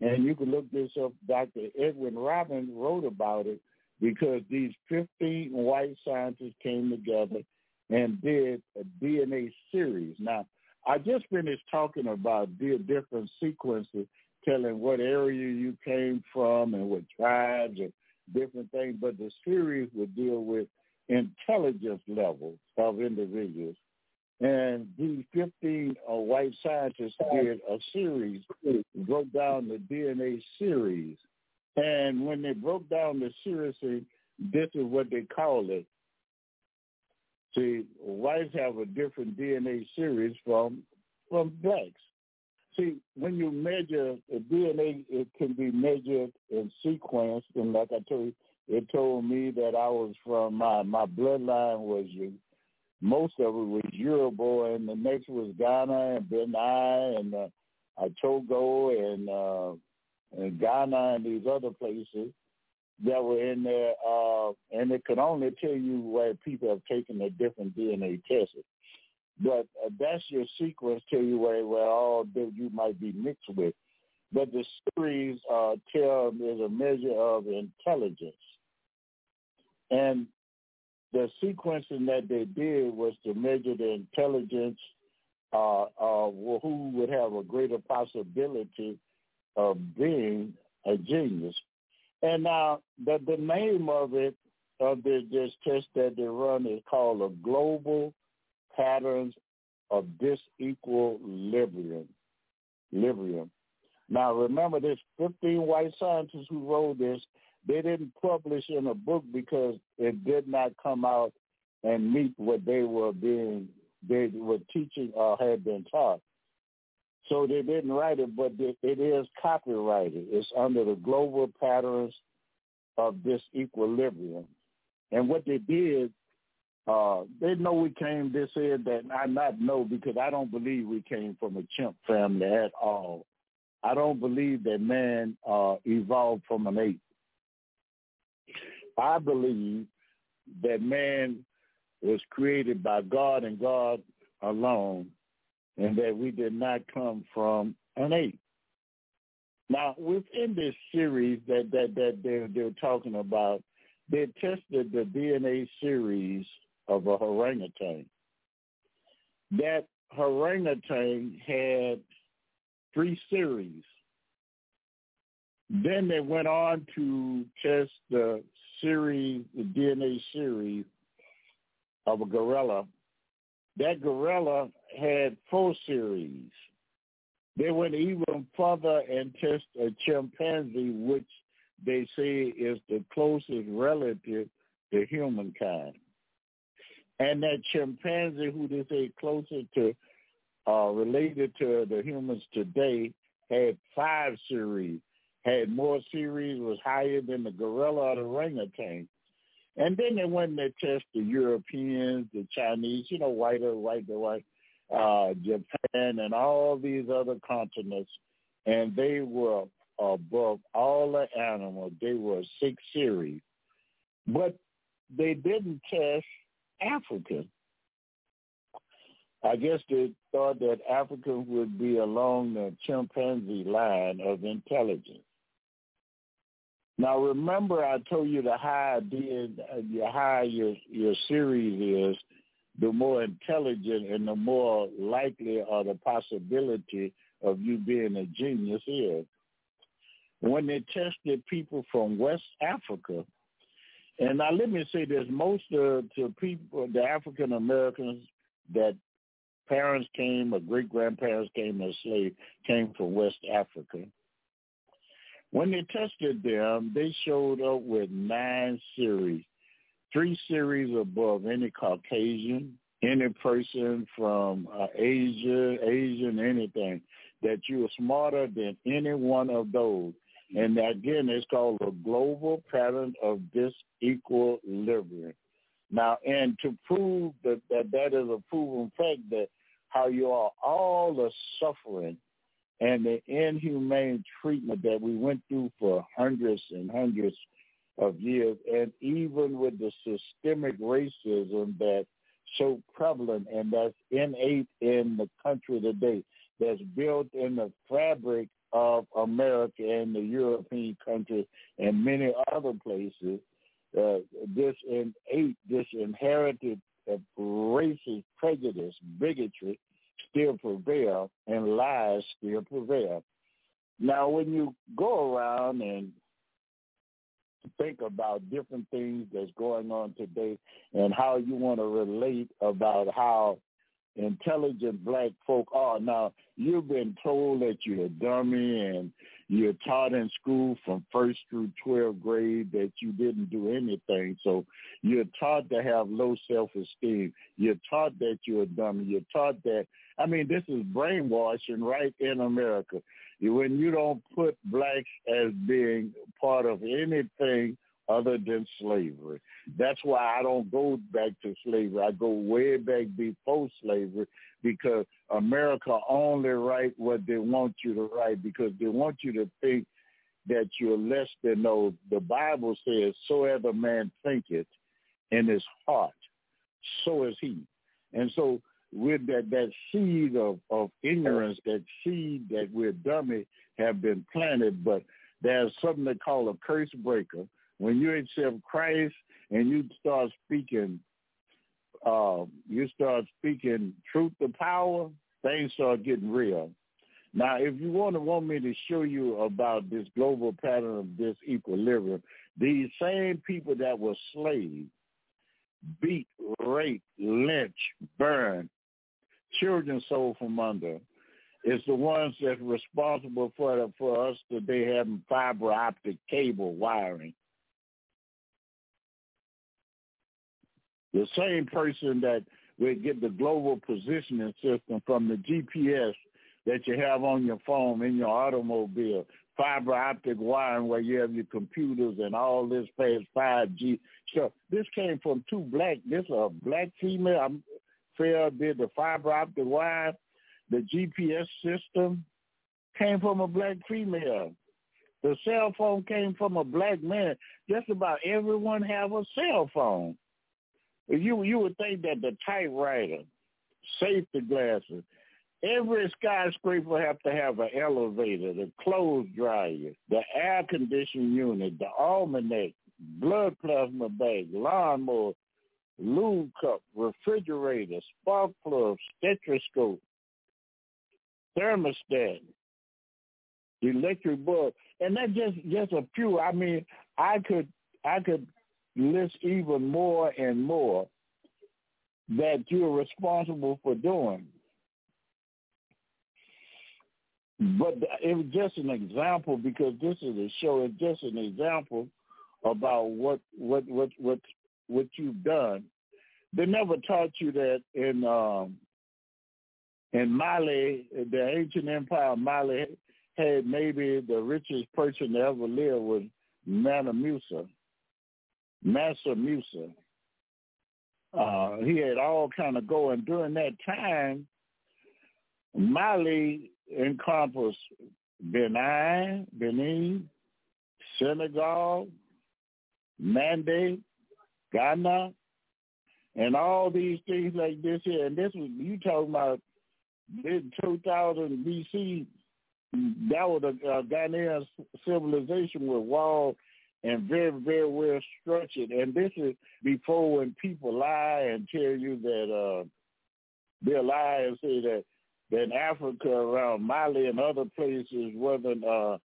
And you can look this up. Dr. Edwin Robin wrote about it because these 15 white scientists came together and did a DNA series. Now, I just finished talking about the different sequences, telling what area you came from and what tribes and different things. But the series would deal with intelligence levels of individuals. And these 15 uh, white scientists did a series, broke down the DNA series. And when they broke down the series, this is what they call it See, whites have a different DNA series from from blacks. See, when you measure the DNA, it can be measured and sequenced. and like I told you, it told me that I was from my my bloodline was most of it was Yoruba, and the next was Ghana and Benin and uh, Togo and uh, and Ghana and these other places that were in there, uh, and it could only tell you where people have taken a different DNA tests. But uh, that's your sequence, tell you where, where all that you might be mixed with. But the series uh, tell is a measure of intelligence. And the sequencing that they did was to measure the intelligence uh, of who would have a greater possibility of being a genius. And now the the name of it of the, this test that they run is called a global patterns of disequilibrium. Librium. Now remember this 15 white scientists who wrote this, they didn't publish in a book because it did not come out and meet what they were being they were teaching or had been taught. So they didn't write it, but it is copyrighted. It's under the global patterns of this equilibrium. And what they did, uh, they know we came, they said that I not know because I don't believe we came from a chimp family at all. I don't believe that man uh, evolved from an ape. I believe that man was created by God and God alone, and that we did not come from an ape. Now, within this series that that that they're they're talking about, they tested the DNA series of a orangutan. That orangutan had three series. Then they went on to test the series, the DNA series of a gorilla. That gorilla had four series. They went even further and tested a chimpanzee, which they say is the closest relative to humankind. And that chimpanzee, who they say closer to, uh, related to the humans today, had five series, had more series, was higher than the gorilla or the orangutan. And then they went and they tested the Europeans, the Chinese, you know, whiter, whiter, white, uh, Japan, and all these other continents, and they were above all the animals. They were six series, but they didn't test Africa. I guess they thought that Africa would be along the chimpanzee line of intelligence. Now remember, I told you the higher did, uh, the higher your your series is, the more intelligent and the more likely or the possibility of you being a genius is. When they tested people from West Africa, and now let me say this, most of the people, the African Americans that parents came or great grandparents came as slaves came from West Africa. When they tested them, they showed up with nine series, three series above any Caucasian, any person from uh, Asia, Asian, anything, that you are smarter than any one of those. And again, it's called a global pattern of disequilibrium. Now, and to prove that, that that is a proven fact that how you are all the suffering and the inhumane treatment that we went through for hundreds and hundreds of years, and even with the systemic racism that's so prevalent and that's innate in the country today, that's built in the fabric of America and the European countries and many other places, uh, this innate, this inherited uh, racist prejudice, bigotry, still prevail and lies still prevail. Now, when you go around and think about different things that's going on today and how you want to relate about how intelligent black folk are. Now, you've been told that you're a dummy and you're taught in school from first through 12th grade that you didn't do anything. So you're taught to have low self-esteem. You're taught that you're a dummy. You're taught that, I mean, this is brainwashing right in America. When you don't put blacks as being part of anything other than slavery. That's why I don't go back to slavery. I go way back before slavery because America only write what they want you to write because they want you to think that you're less than those. The Bible says, so a man thinketh in his heart, so is he. And so with that, that seed of, of ignorance, that seed that we're dummy have been planted, but there's something they call a curse breaker when you accept Christ and you start speaking, uh, you start speaking truth to power, things start getting real. Now, if you want to want me to show you about this global pattern of disequilibrium, these same people that were slaves, beat, rape, lynch, burn, children sold from under, is the ones that's responsible for for us today having fiber optic cable wiring. The same person that will get the global positioning system from the GPS that you have on your phone in your automobile, fiber optic wiring where you have your computers and all this past 5G. So this came from two black, this a black female, fair did the fiber optic wire, the GPS system came from a black female. The cell phone came from a black man. Just about everyone have a cell phone. You you would think that the typewriter, safety glasses, every skyscraper have to have an elevator, the clothes dryer, the air conditioning unit, the almanac, blood plasma bag, lawnmower, lube cup, refrigerator, spark plug, stethoscope, thermostat, electric bulb, and that's just just a few. I mean, I could I could list even more and more that you're responsible for doing. But it was just an example because this is a show. It's just an example about what what what what what you've done. They never taught you that in um, in Mali, the ancient empire of Mali had maybe the richest person to ever live was Mansa Musa. Mansa Musa. Uh, he had all kind of going during that time. Mali encompassed Benin, Benin, Senegal, Mande, Ghana, and all these things like this here. And this was you talking about in 2000 BC. That was a, a Ghanaian civilization with walls and very, very well structured. And this is before when people lie and tell you that uh, they'll lie and say that that Africa around Mali and other places wasn't uh,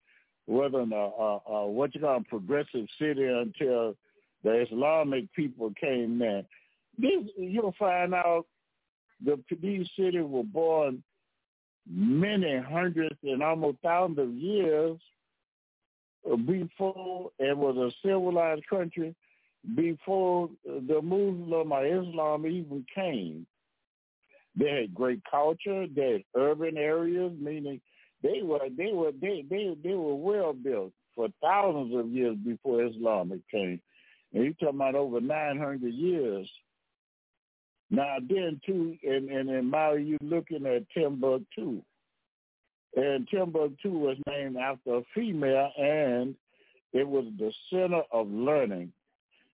wasn't a, a, a what you call a progressive city until the Islamic people came there. This you'll find out the these cities were born many hundreds and almost thousands of years before it was a civilized country, before the Muslim or Islam even came. They had great culture. They had urban areas, meaning they were they were they they they were well built for thousands of years before Islam came. And you're talking about over nine hundred years. Now then too, and and in Mali you're looking at Timbuktu. And Timbuktu was named after a female, and it was the center of learning.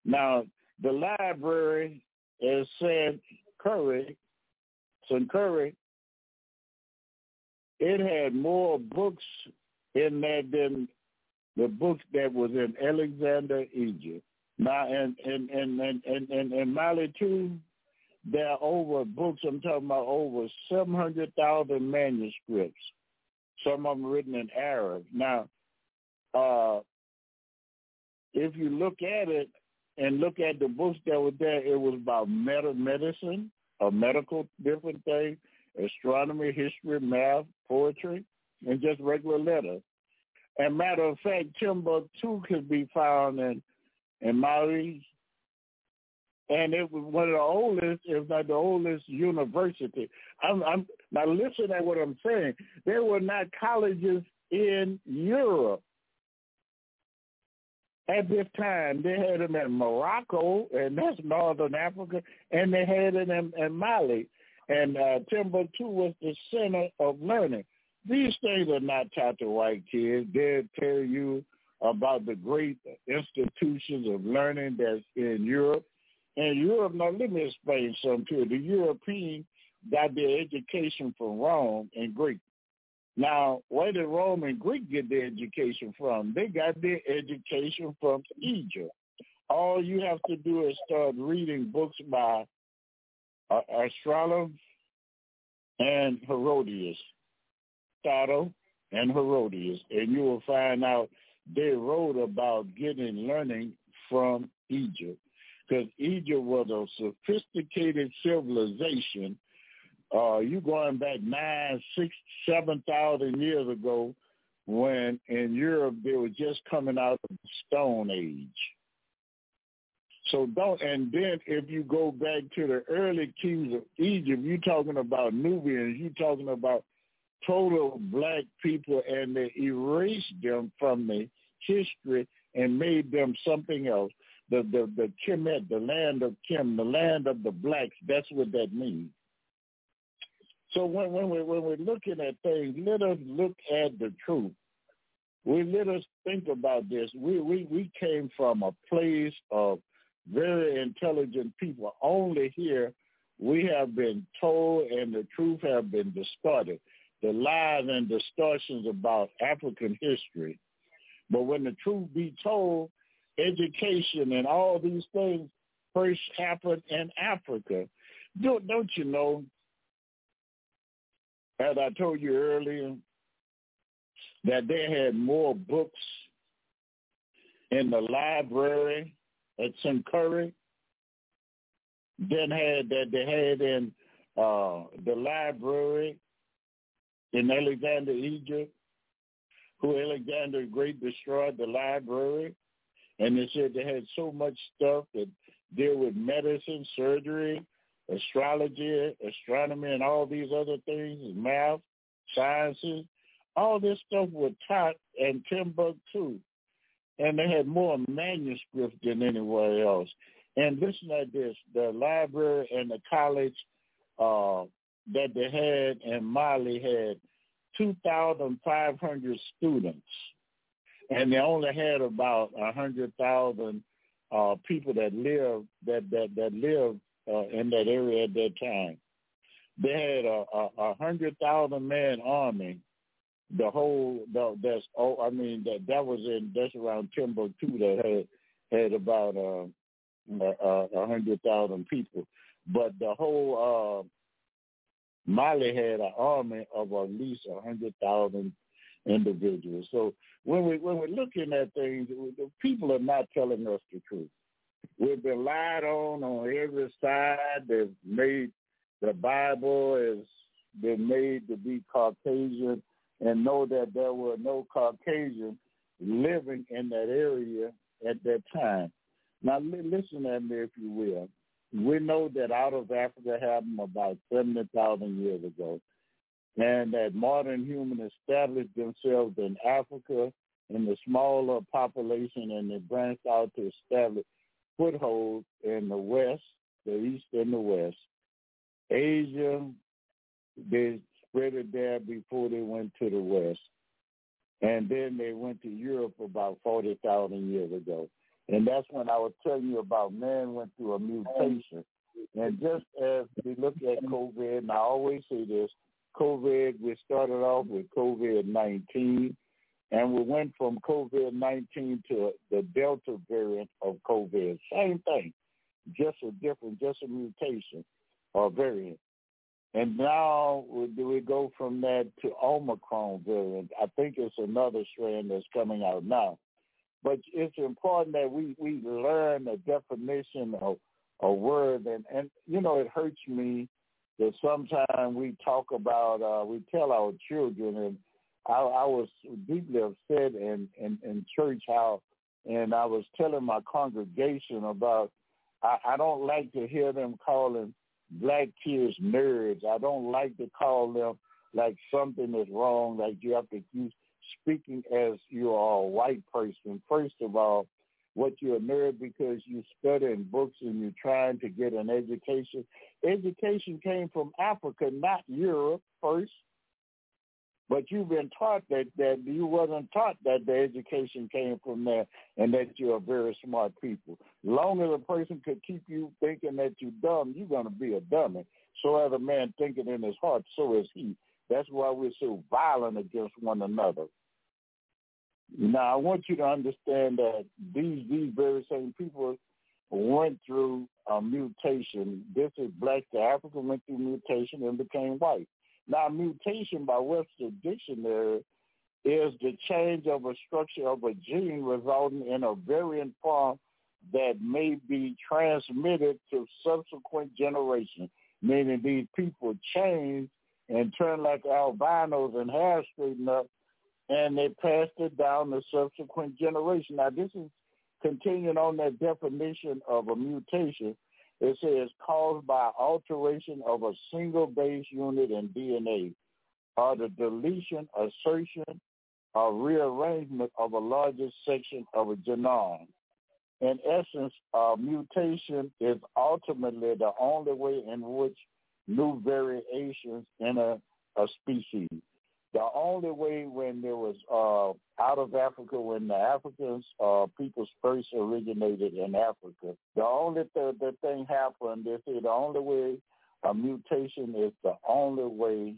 Now, the library is said Curry, Sankore, it had more books in there than the books that was in Alexander, Egypt. Now, in in in in in, in Mali too, there are over books. I'm talking about over seven hundred thousand manuscripts some of them written in Arab. Now, uh, if you look at it and look at the books that were there, it was about med- medicine, a medical different thing, astronomy, history, math, poetry, and just regular letters. And matter of fact, Timbuktu could be found in in Mali, and it was one of the oldest, if not the oldest, university. I'm, I'm now listen at what I'm saying. There were not colleges in Europe at this time. They had them in Morocco, and that's northern Africa, and they had it in, in Mali. And uh, Timbuktu was the center of learning. These things are not taught to white kids. They'll tell you about the great institutions of learning that's in Europe and Europe, now let me explain something to you. The European got their education from Rome and Greek. Now, where did Rome and Greek get their education from? They got their education from Egypt. All you have to do is start reading books by uh, and Herodotus, Aristotle and Herodotus, and you will find out they wrote about getting learning from Egypt because Egypt was a sophisticated civilization. Uh, you going back nine, six, seven thousand years ago, when in Europe they were just coming out of the Stone Age. So don't, and then if you go back to the early kings of Egypt, you're talking about Nubians, you're talking about total black people, and they erased them from the history and made them something else the the the Kemet, the land of Kim, the land of the blacks. That's what that means. So when when we when we're looking at things, let us look at the truth. We let us think about this. We we we came from a place of very intelligent people. Only here we have been told and the truth have been distorted. The lies and distortions about African history. But when the truth be told, education and all these things first happened in Africa. Don't, don't you know, as I told you earlier, that they had more books in the library at. Curry than had that they had in uh, the library in Alexander, Egypt, who Alexander the Great destroyed the library. And they said they had so much stuff that deal with medicine, surgery, astrology, astronomy, and all these other things, math, sciences. All this stuff was taught in Timbuktu. And they had more manuscripts than anywhere else. And listen to this, the library and the college uh, that they had in Mali had 2,500 students. And they only had about 100,000 uh, people that lived that that that lived uh, in that area at that time. They had a, a, a hundred thousand man army. The whole the, that's oh I mean that that was in that's around Timbuktu that had had about uh, a, a hundred thousand people, but the whole uh, Mali had an army of at least a hundred thousand individuals. So when we when we're looking at things, the people are not telling us the truth. We've been lied on on every side. They've made the Bible has been made to be Caucasian, and know that there were no Caucasians living in that area at that time. Now listen at me, if you will. We know that out of Africa happened about seventy thousand years ago and that modern humans established themselves in Africa in the smaller population and they branched out to establish footholds in the West, the East and the West. Asia, they spread it there before they went to the West. And then they went to Europe about 40,000 years ago. And that's when I was telling you about man went through a mutation. And just as we look at COVID, and I always say this, COVID, we started off with COVID-19, and we went from COVID-19 to the Delta variant of COVID. Same thing, just a different, just a mutation or variant. And now do we go from that to Omicron variant? I think it's another strand that's coming out now. But it's important that we, we learn the definition of a word. And, and, you know, it hurts me that sometimes we talk about, uh, we tell our children, and I, I was deeply upset in, in, in church how, and I was telling my congregation about, I, I don't like to hear them calling black kids nerds. I don't like to call them like something is wrong, like you have to keep speaking as you are a white person. First of all, what you're a nerd because you study in books and you're trying to get an education. Education came from Africa, not Europe first. But you've been taught that, that you wasn't taught that the education came from there and that you're very smart people. Long as a person could keep you thinking that you're dumb, you're to be a dummy. So as a man thinking in his heart, so is he. That's why we're so violent against one another. Now, I want you to understand that these these very same people went through a mutation. This is black to Africa went through mutation and became white. Now, mutation by Webster Dictionary is the change of a structure of a gene resulting in a variant form that may be transmitted to subsequent generations, meaning these people change and turn like albinos and hair straighten up and they passed it down to subsequent generation. Now, this is continuing on that definition of a mutation. It says caused by alteration of a single base unit in DNA or the deletion, assertion, or rearrangement of a larger section of a genome. In essence, a mutation is ultimately the only way in which new variations in a, a species. The only way when there was uh, out of Africa, when the Africans uh, peoples first originated in Africa, the only th- the thing happened. Say the only way a mutation is the only way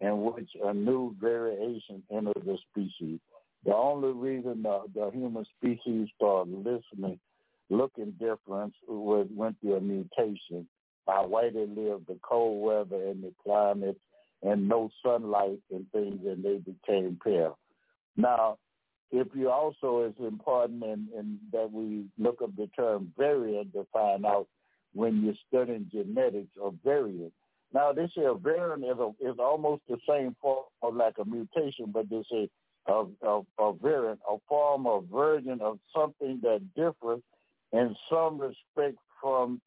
in which a new variation enters the species. The only reason the, the human species started listening, looking different, was went through a mutation. By way they lived the cold weather and the climate and no sunlight and things, and they became pale. Now, if you also, it's important in, in that we look up the term variant to find out when you're studying genetics or variant. Now, they say a variant is, a, is almost the same form of like a mutation, but they say a, a, a variant, a form or version of something that differs in some respect from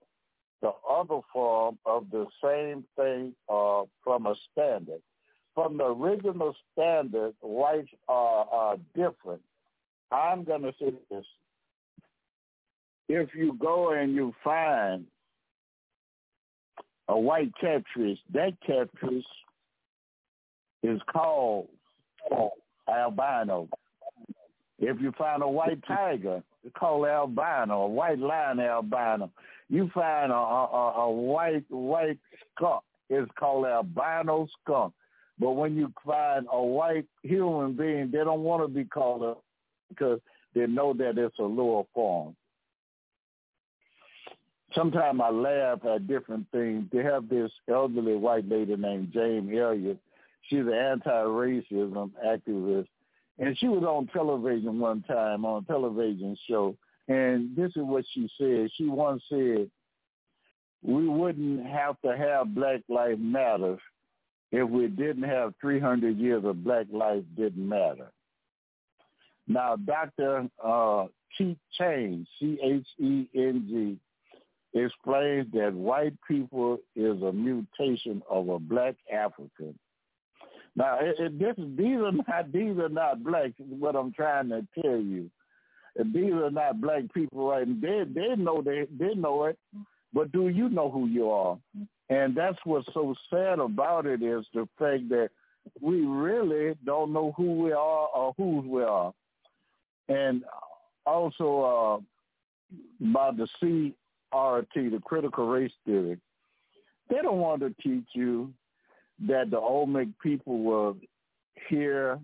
the other form of the same thing uh, from a standard. From the original standard, whites are, are different. I'm going to say this. If you go and you find a white catfish, that catfish is called albino. If you find a white tiger, called albino, a white lion albino. You find a, a, a white white skunk, it's called albino skunk. But when you find a white human being, they don't want to be called a because they know that it's a lower form. Sometimes I laugh at different things. They have this elderly white lady named Jane Elliott. She's an anti-racism activist, and she was on television one time on a television show, and this is what she said. She once said, we wouldn't have to have Black Lives Matter if we didn't have 300 years of Black Lives Didn't Matter. Now, Dr. Uh, Keith Cheng, C-H-E-N-G, explains that white people is a mutation of a black African. Now, it, it, this, these are not these are not black. What I'm trying to tell you, these are not black people, right? And they they know they they know it, but do you know who you are? And that's what's so sad about it is the fact that we really don't know who we are or whose we are. And also uh, the CRT, the critical race theory, they don't want to teach you that the Olmec people were here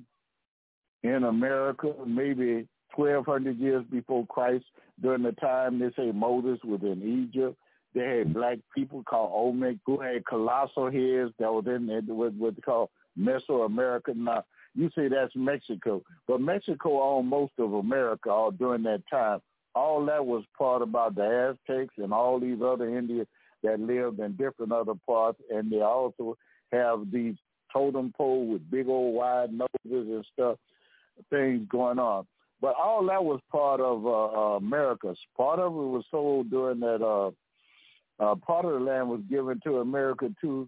in America, maybe 1,200 years before Christ, during the time they say Moses was in Egypt. They had black people called Olmec who had colossal heads that was in what, what they call Mesoamerica. Now, you say that's Mexico, but Mexico owned most of America all during that time. All that was part about the Aztecs and all these other Indians that lived in different other parts, and they also have these totem pole with big old wide noses and stuff, things going on. But all that was part of uh, uh. Part of it was sold during that. Uh, uh, part of the land was given to America too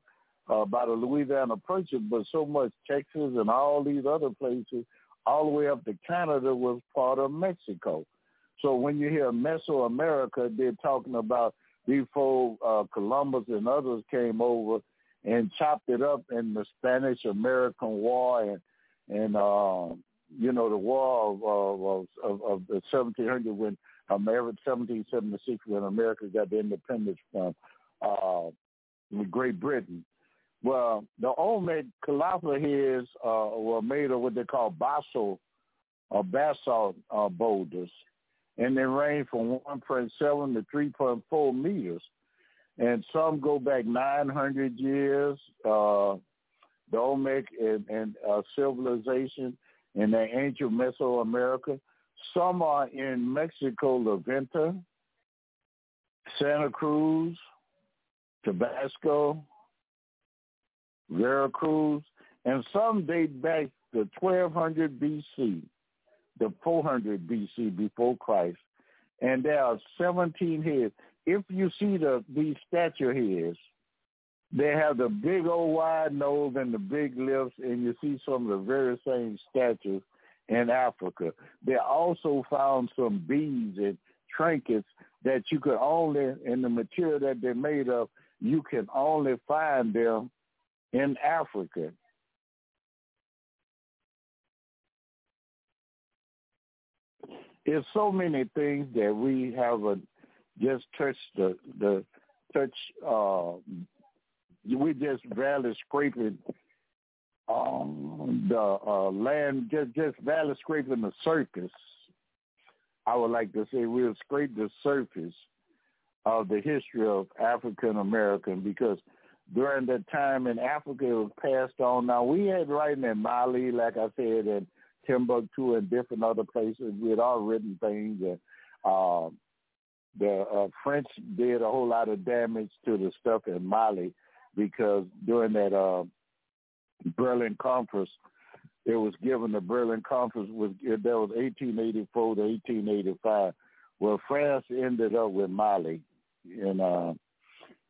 uh, by the Louisiana Purchase, but so much Texas and all these other places, all the way up to Canada, was part of Mexico. So when you hear Mesoamerica, they're talking about before uh, Columbus and others came over and chopped it up in the Spanish American War and and uh, you know the war of of, of, of the 1700 when America 1776 when America got the independence from uh, Great Britain. Well, the Olmec colossal heads uh, were made of what they call basalt or basalt uh, boulders, and they range from 1.7 to 3.4 meters and some go back 900 years. Uh, the Olmec and, and uh, civilization in the ancient Mesoamerica. Some are in Mexico, La Venta, Santa Cruz, Tabasco, Veracruz, and some date back to 1200 BC, the 400 BC before Christ. And there are 17 heads if you see the these statue heads, they have the big old wide nose and the big lips, and you see some of the very same statues in Africa. They also found some beads and trinkets that you could only, in the material that they're made of, you can only find them in Africa. There's so many things that we haven't just touch the the touch. Uh, we just barely scraping um, the uh, land, just just barely scraping the surface. I would like to say we'll scrape the surface of the history of African American because during that time in Africa it was passed on. Now we had writing in Mali, like I said, and Timbuktu and different other places. We had all written things and uh, the uh, French did a whole lot of damage to the stuff in Mali because during that uh, Berlin Conference, it was given the Berlin Conference was that was 1884 to 1885. Well, France ended up with Mali in uh,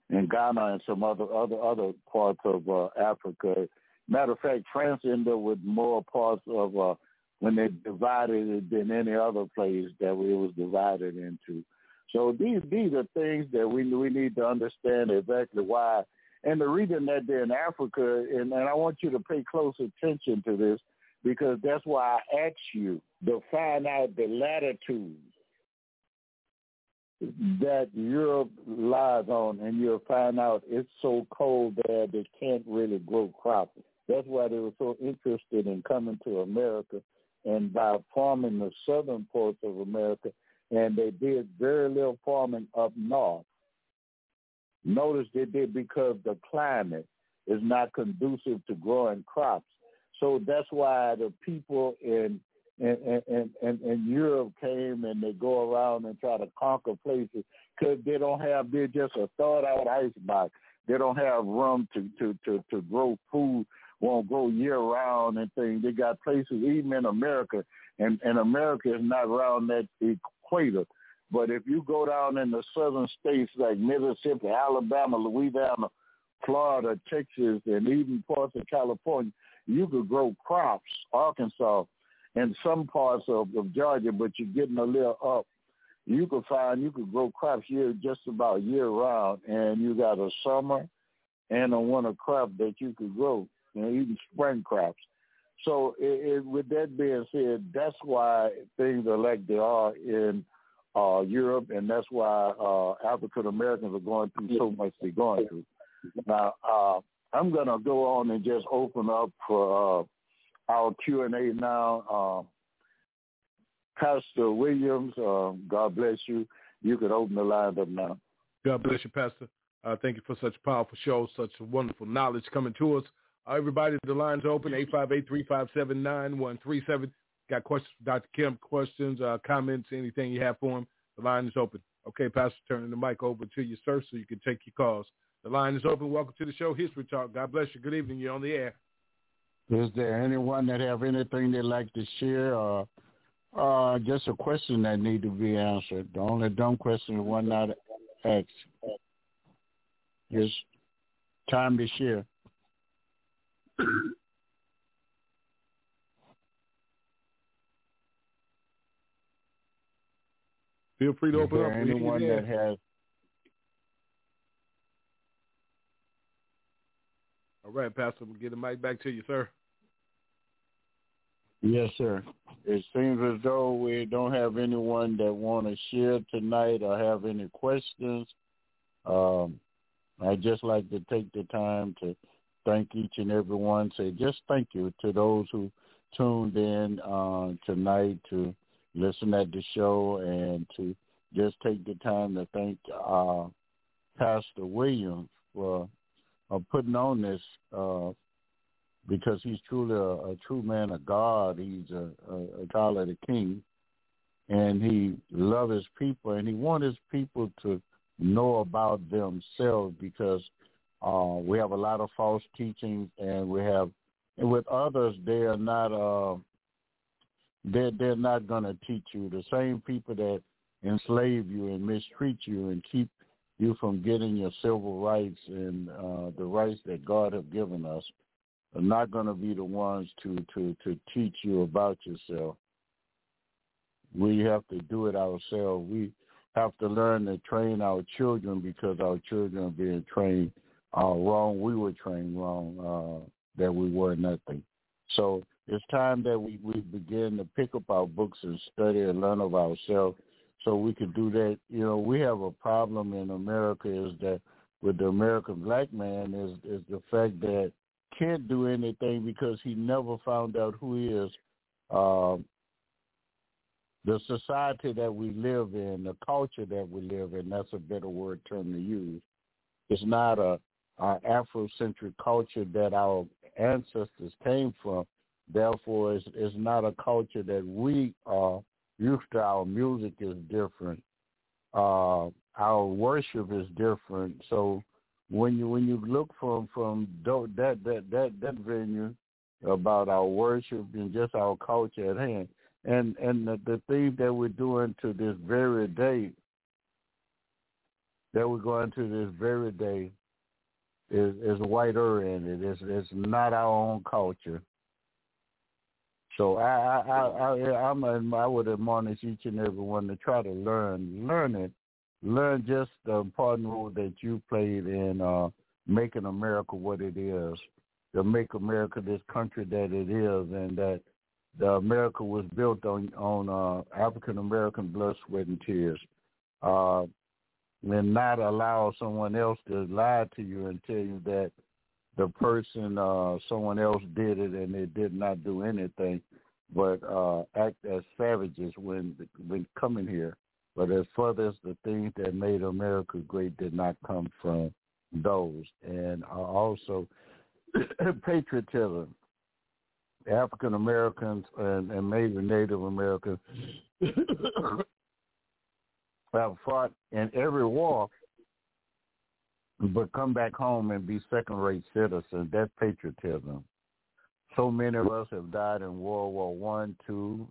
Ghana and some other other other parts of uh, Africa. Matter of fact, France ended up with more parts of uh, when they divided it than any other place that it was divided into. So these these are things that we we need to understand exactly why and the reason that they're in Africa, and, and I want you to pay close attention to this because that's why I asked you to find out the latitudes that Europe lies on, and you'll find out it's so cold there they can't really grow crops. That's why they were so interested in coming to America and by farming the southern parts of America, and they did very little farming up north. Notice they did because the climate is not conducive to growing crops. So that's why the people in in, in, in, in Europe came and they go around and try to conquer places because they don't have, they're just a thawed out icebox. They don't have room to, to, to, to grow food, won't grow year round and things. They got places even in America, and, and America is not around that equator. But if you go down in the southern states like Mississippi, Alabama, Louisiana, Florida, Texas, and even parts of California, you could grow crops, Arkansas, and some parts of, of Georgia, but you're getting a little up. You could find you could grow crops here just about year round, and you got a summer and a winter crop that you could grow, you know, even spring crops. So, it, it, with that being said, that's why things are like they are in uh, Europe, and that's why uh, African Americans are going through so much they're going through. Now, uh, I'm going to go on and just open up for uh, our Q and A now. Uh, Pastor Williams, uh, God bless you. You can open the line up now. God bless you, Pastor. Thank you for such a powerful show, such wonderful knowledge coming to us. Everybody, the line's open, 858-357-9137. Got questions for Dr. Kemp, questions, uh, comments, anything you have for him, the line is open. Okay, Pastor, turning the mic over to you, sir, so you can take your calls. The line is open. Welcome to the show, History Talk. God bless you. Good evening. You're on the air. Is there anyone that have anything they'd like to share or uh, just a question that need to be answered? The only dumb question is one not asked. It's time to share. Feel free to Is open there up. anyone that has All right, Pastor, we'll get the mic back to you, sir. Yes, sir. It seems as though we don't have anyone that want to share tonight or have any questions. Um, I'd just like to take the time to thank each and every one. Say just thank you to those who tuned in uh, tonight to listen at the show and to just take the time to thank uh, Pastor Williams for uh, putting on this uh, because he's truly a, a, true man of God. He's a, a, a child of the King, and he loves his people, and he wants his people to know about themselves because uh, we have a lot of false teachings, and we have, and with others, they are not. Uh, they're, they're not going to teach you. The same people that enslave you and mistreat you and keep you from getting your civil rights and uh, the rights that God have given us are not going to be the ones to, to, to teach you about yourself. We have to do it ourselves. We have to learn to train our children because our children are being trained uh, wrong. We were trained wrong, uh, that we were nothing. So it's time that we, we begin to pick up our books and study and learn of ourselves so we could do that. You know, we have a problem in America is that with the American black man is is the fact that can't do anything because he never found out who he is. Uh, the society that we live in, the culture that we live in, that's a better word term to use. It's not a our Afrocentric culture that our ancestors came from. Therefore, it's, it's not a culture that we are used to. Our music is different. Uh, our worship is different. So when you when you look from from that that that that venue about our worship and just our culture at hand, and and the, the that we're doing to this very day, that we're going to this very day, is is whiter in it. It's it's not our own culture. So I I I, I I'm a, I would admonish each and every one to try to learn learn it, learn just the important role that you played in uh, making America what it is, to make America this country that it is, and that the America was built on on uh, African American blood, sweat, and tears. Uh, and not allow someone else to lie to you and tell you that the person uh someone else did it and they did not do anything but uh act as savages when when coming here. But as far as the things that made america great did not come from those. And uh, also patriotism african americans and, and maybe native americans have fought in every war, but come back home and be second-rate citizens. That's patriotism. So many of us have died in World War One, Two,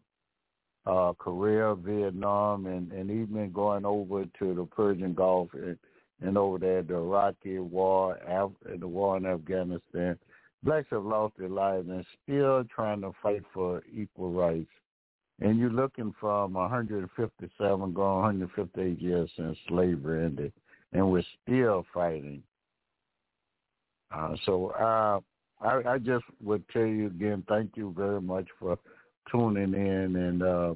uh, Korea, Vietnam, and, and even going over to the Persian Gulf and, and over there, the Iraqi war, Af- the war in Afghanistan. Blacks have lost their lives and still trying to fight for equal rights and you're looking from 157 going 158 years since slavery ended, and we're still fighting. Uh, so uh, I, I just would tell you again, thank you very much for tuning in and uh,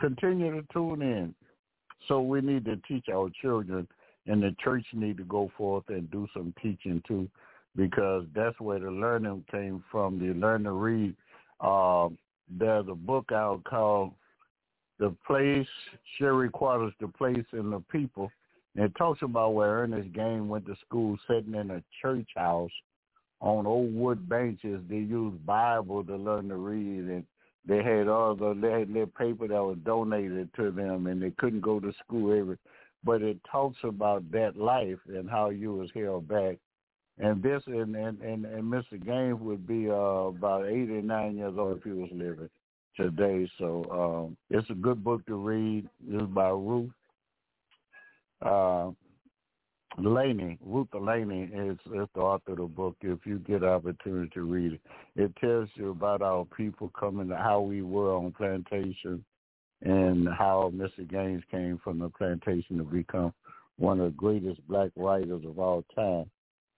continue to tune in. So we need to teach our children, and the church need to go forth and do some teaching too, because that's where the learning came from. The learn to read. There's a book out called The Place, Cherie Quarters, The Place and the People. And it talks about where Ernest Gaines went to school sitting in a church house on old wood benches. They used Bible to learn to read and they had all the they had their paper that was donated to them and they couldn't go to school every but it talks about that life and how you was held back and this and and and, and Mr. Gaines would be uh, about eighty nine years old if he was living today. So um, it's a good book to read. It's by Ruth uh, Laney. Ruth Laney is, is the author of the book. If you get opportunity to read it, it tells you about our people coming, how we were on plantation, and how Mr. Gaines came from the plantation to become one of the greatest black writers of all time.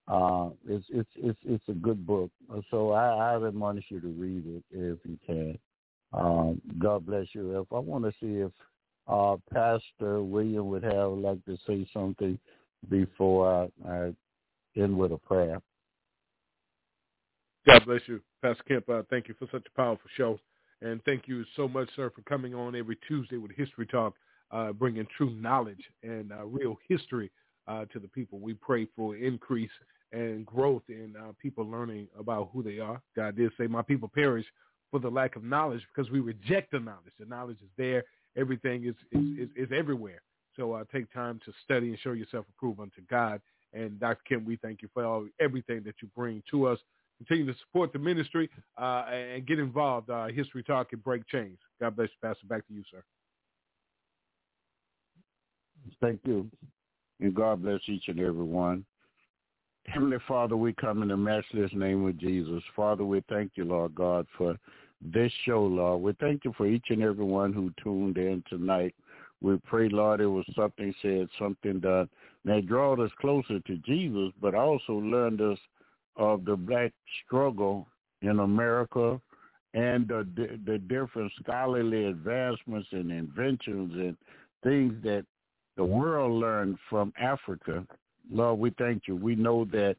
Uh, it's it's it's it's a good book. So I, I admonish you to read it if you can. Um, God bless you. If I want to see if uh, Pastor William would have like to say something before I, I end with a prayer. God bless you, Pastor Kemp. Uh, thank you for such a powerful show, and thank you so much, sir, for coming on every Tuesday with History Talk, uh, bringing true knowledge and uh, real history uh, to the people. We pray for increase and growth in uh, people learning about who they are. God did say, my people perish for the lack of knowledge because we reject the knowledge. The knowledge is there. Everything is, is, is, is everywhere. So uh, take time to study and show yourself approved unto God. And Dr. Kim, we thank you for all, everything that you bring to us. Continue to support the ministry uh, and get involved. Uh, History Talk and Break Chains. God bless you, Pastor. Back to you, sir. Thank you. And God bless each and every one. Heavenly Father, we come in the matchless name of Jesus. Father, we thank you, Lord God, for this show, Lord. We thank you for each and every one who tuned in tonight We pray, Lord, it was something said, something done that drawed us closer to Jesus, but also learned us of the black struggle in America and the, the different scholarly advancements and inventions and things that the world learned from Africa. Lord, we thank you. We know that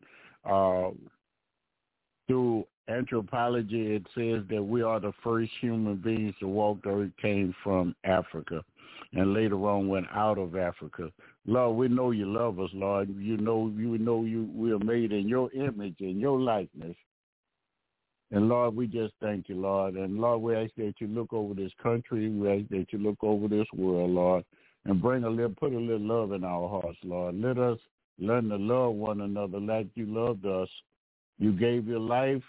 uh, through anthropology, it says that we are the first human beings to walk the earth came from Africa and later on went out of Africa. Lord, we know you love us, Lord. You know you know you we are made in your image and your likeness. And Lord, we just thank you, Lord. And Lord, we ask that you look over this country. We ask that you look over this world, Lord, and bring a little, put a little love in our hearts, Lord. Let us learn to love one another like you loved us. You gave your life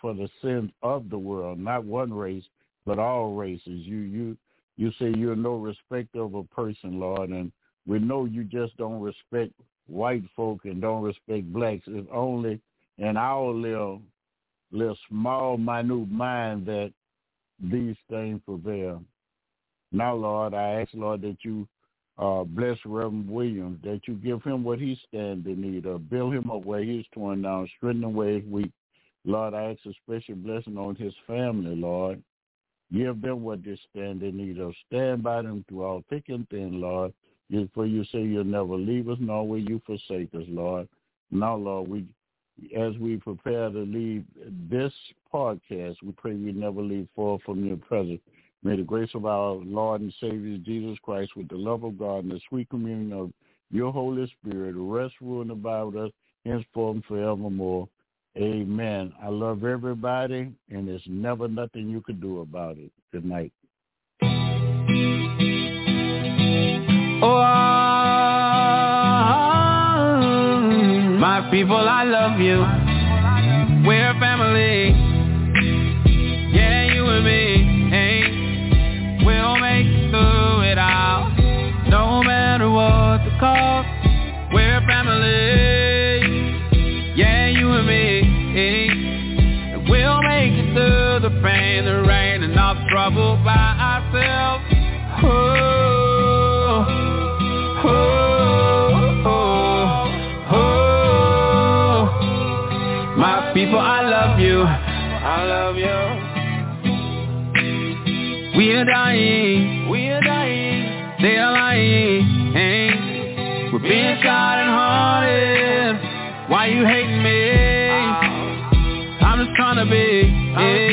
for the sins of the world, not one race, but all races. You, you, you say you're no respecter of a person, Lord, and we know you just don't respect white folk and don't respect blacks. It's only in our little little small, minute mind that these things prevail. Now, Lord, I ask, Lord, that you uh, bless Reverend Williams, that you give him what he stands in need of, build him up where he's torn down, strengthen him where he's weak. Lord, I ask a special blessing on his family, Lord. Give them what they stand in need of. Stand by them through all thick and thin, Lord. For you say you'll never leave us, nor will you forsake us, Lord. Now, Lord, we as we prepare to leave this podcast, we pray we never leave far from your presence. May the grace of our Lord and Savior Jesus Christ with the love of God and the sweet communion of your Holy Spirit rest, rule, and abide with us henceforth and forevermore. Amen. I love everybody, and there's never nothing you could do about it. Good night. Oh, My people, I love you. We're family. Are dying. We are dying. They are lying. Hey. We're being shot and haunted. Why you hating me? Ah. I'm just trying to be. Hey.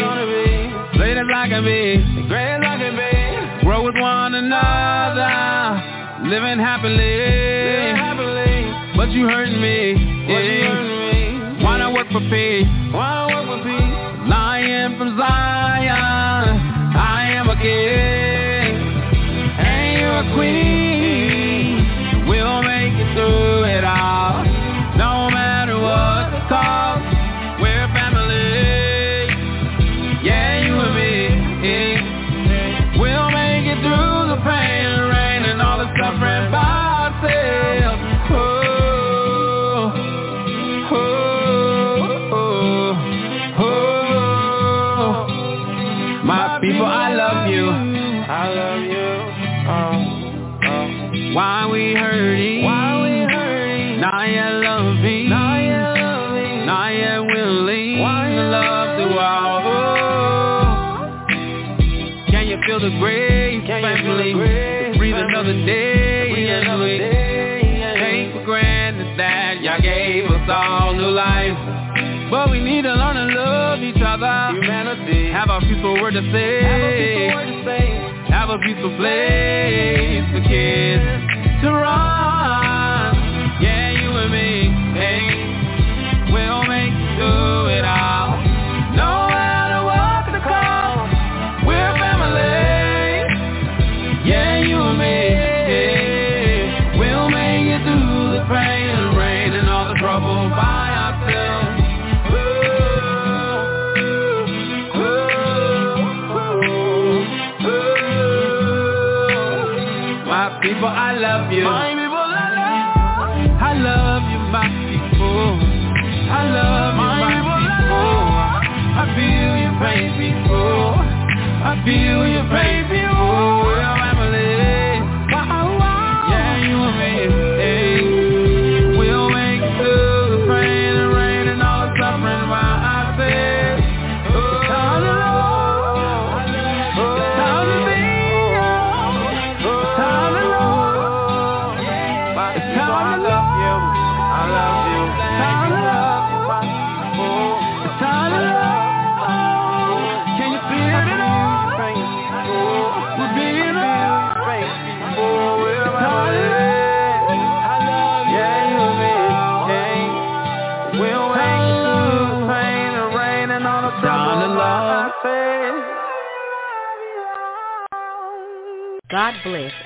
Great as I can be. Great as I can be. Grow with one another. Living happily. Living happily. But you hurting me. You hurting me work for peace. Wanna A peaceful place for kids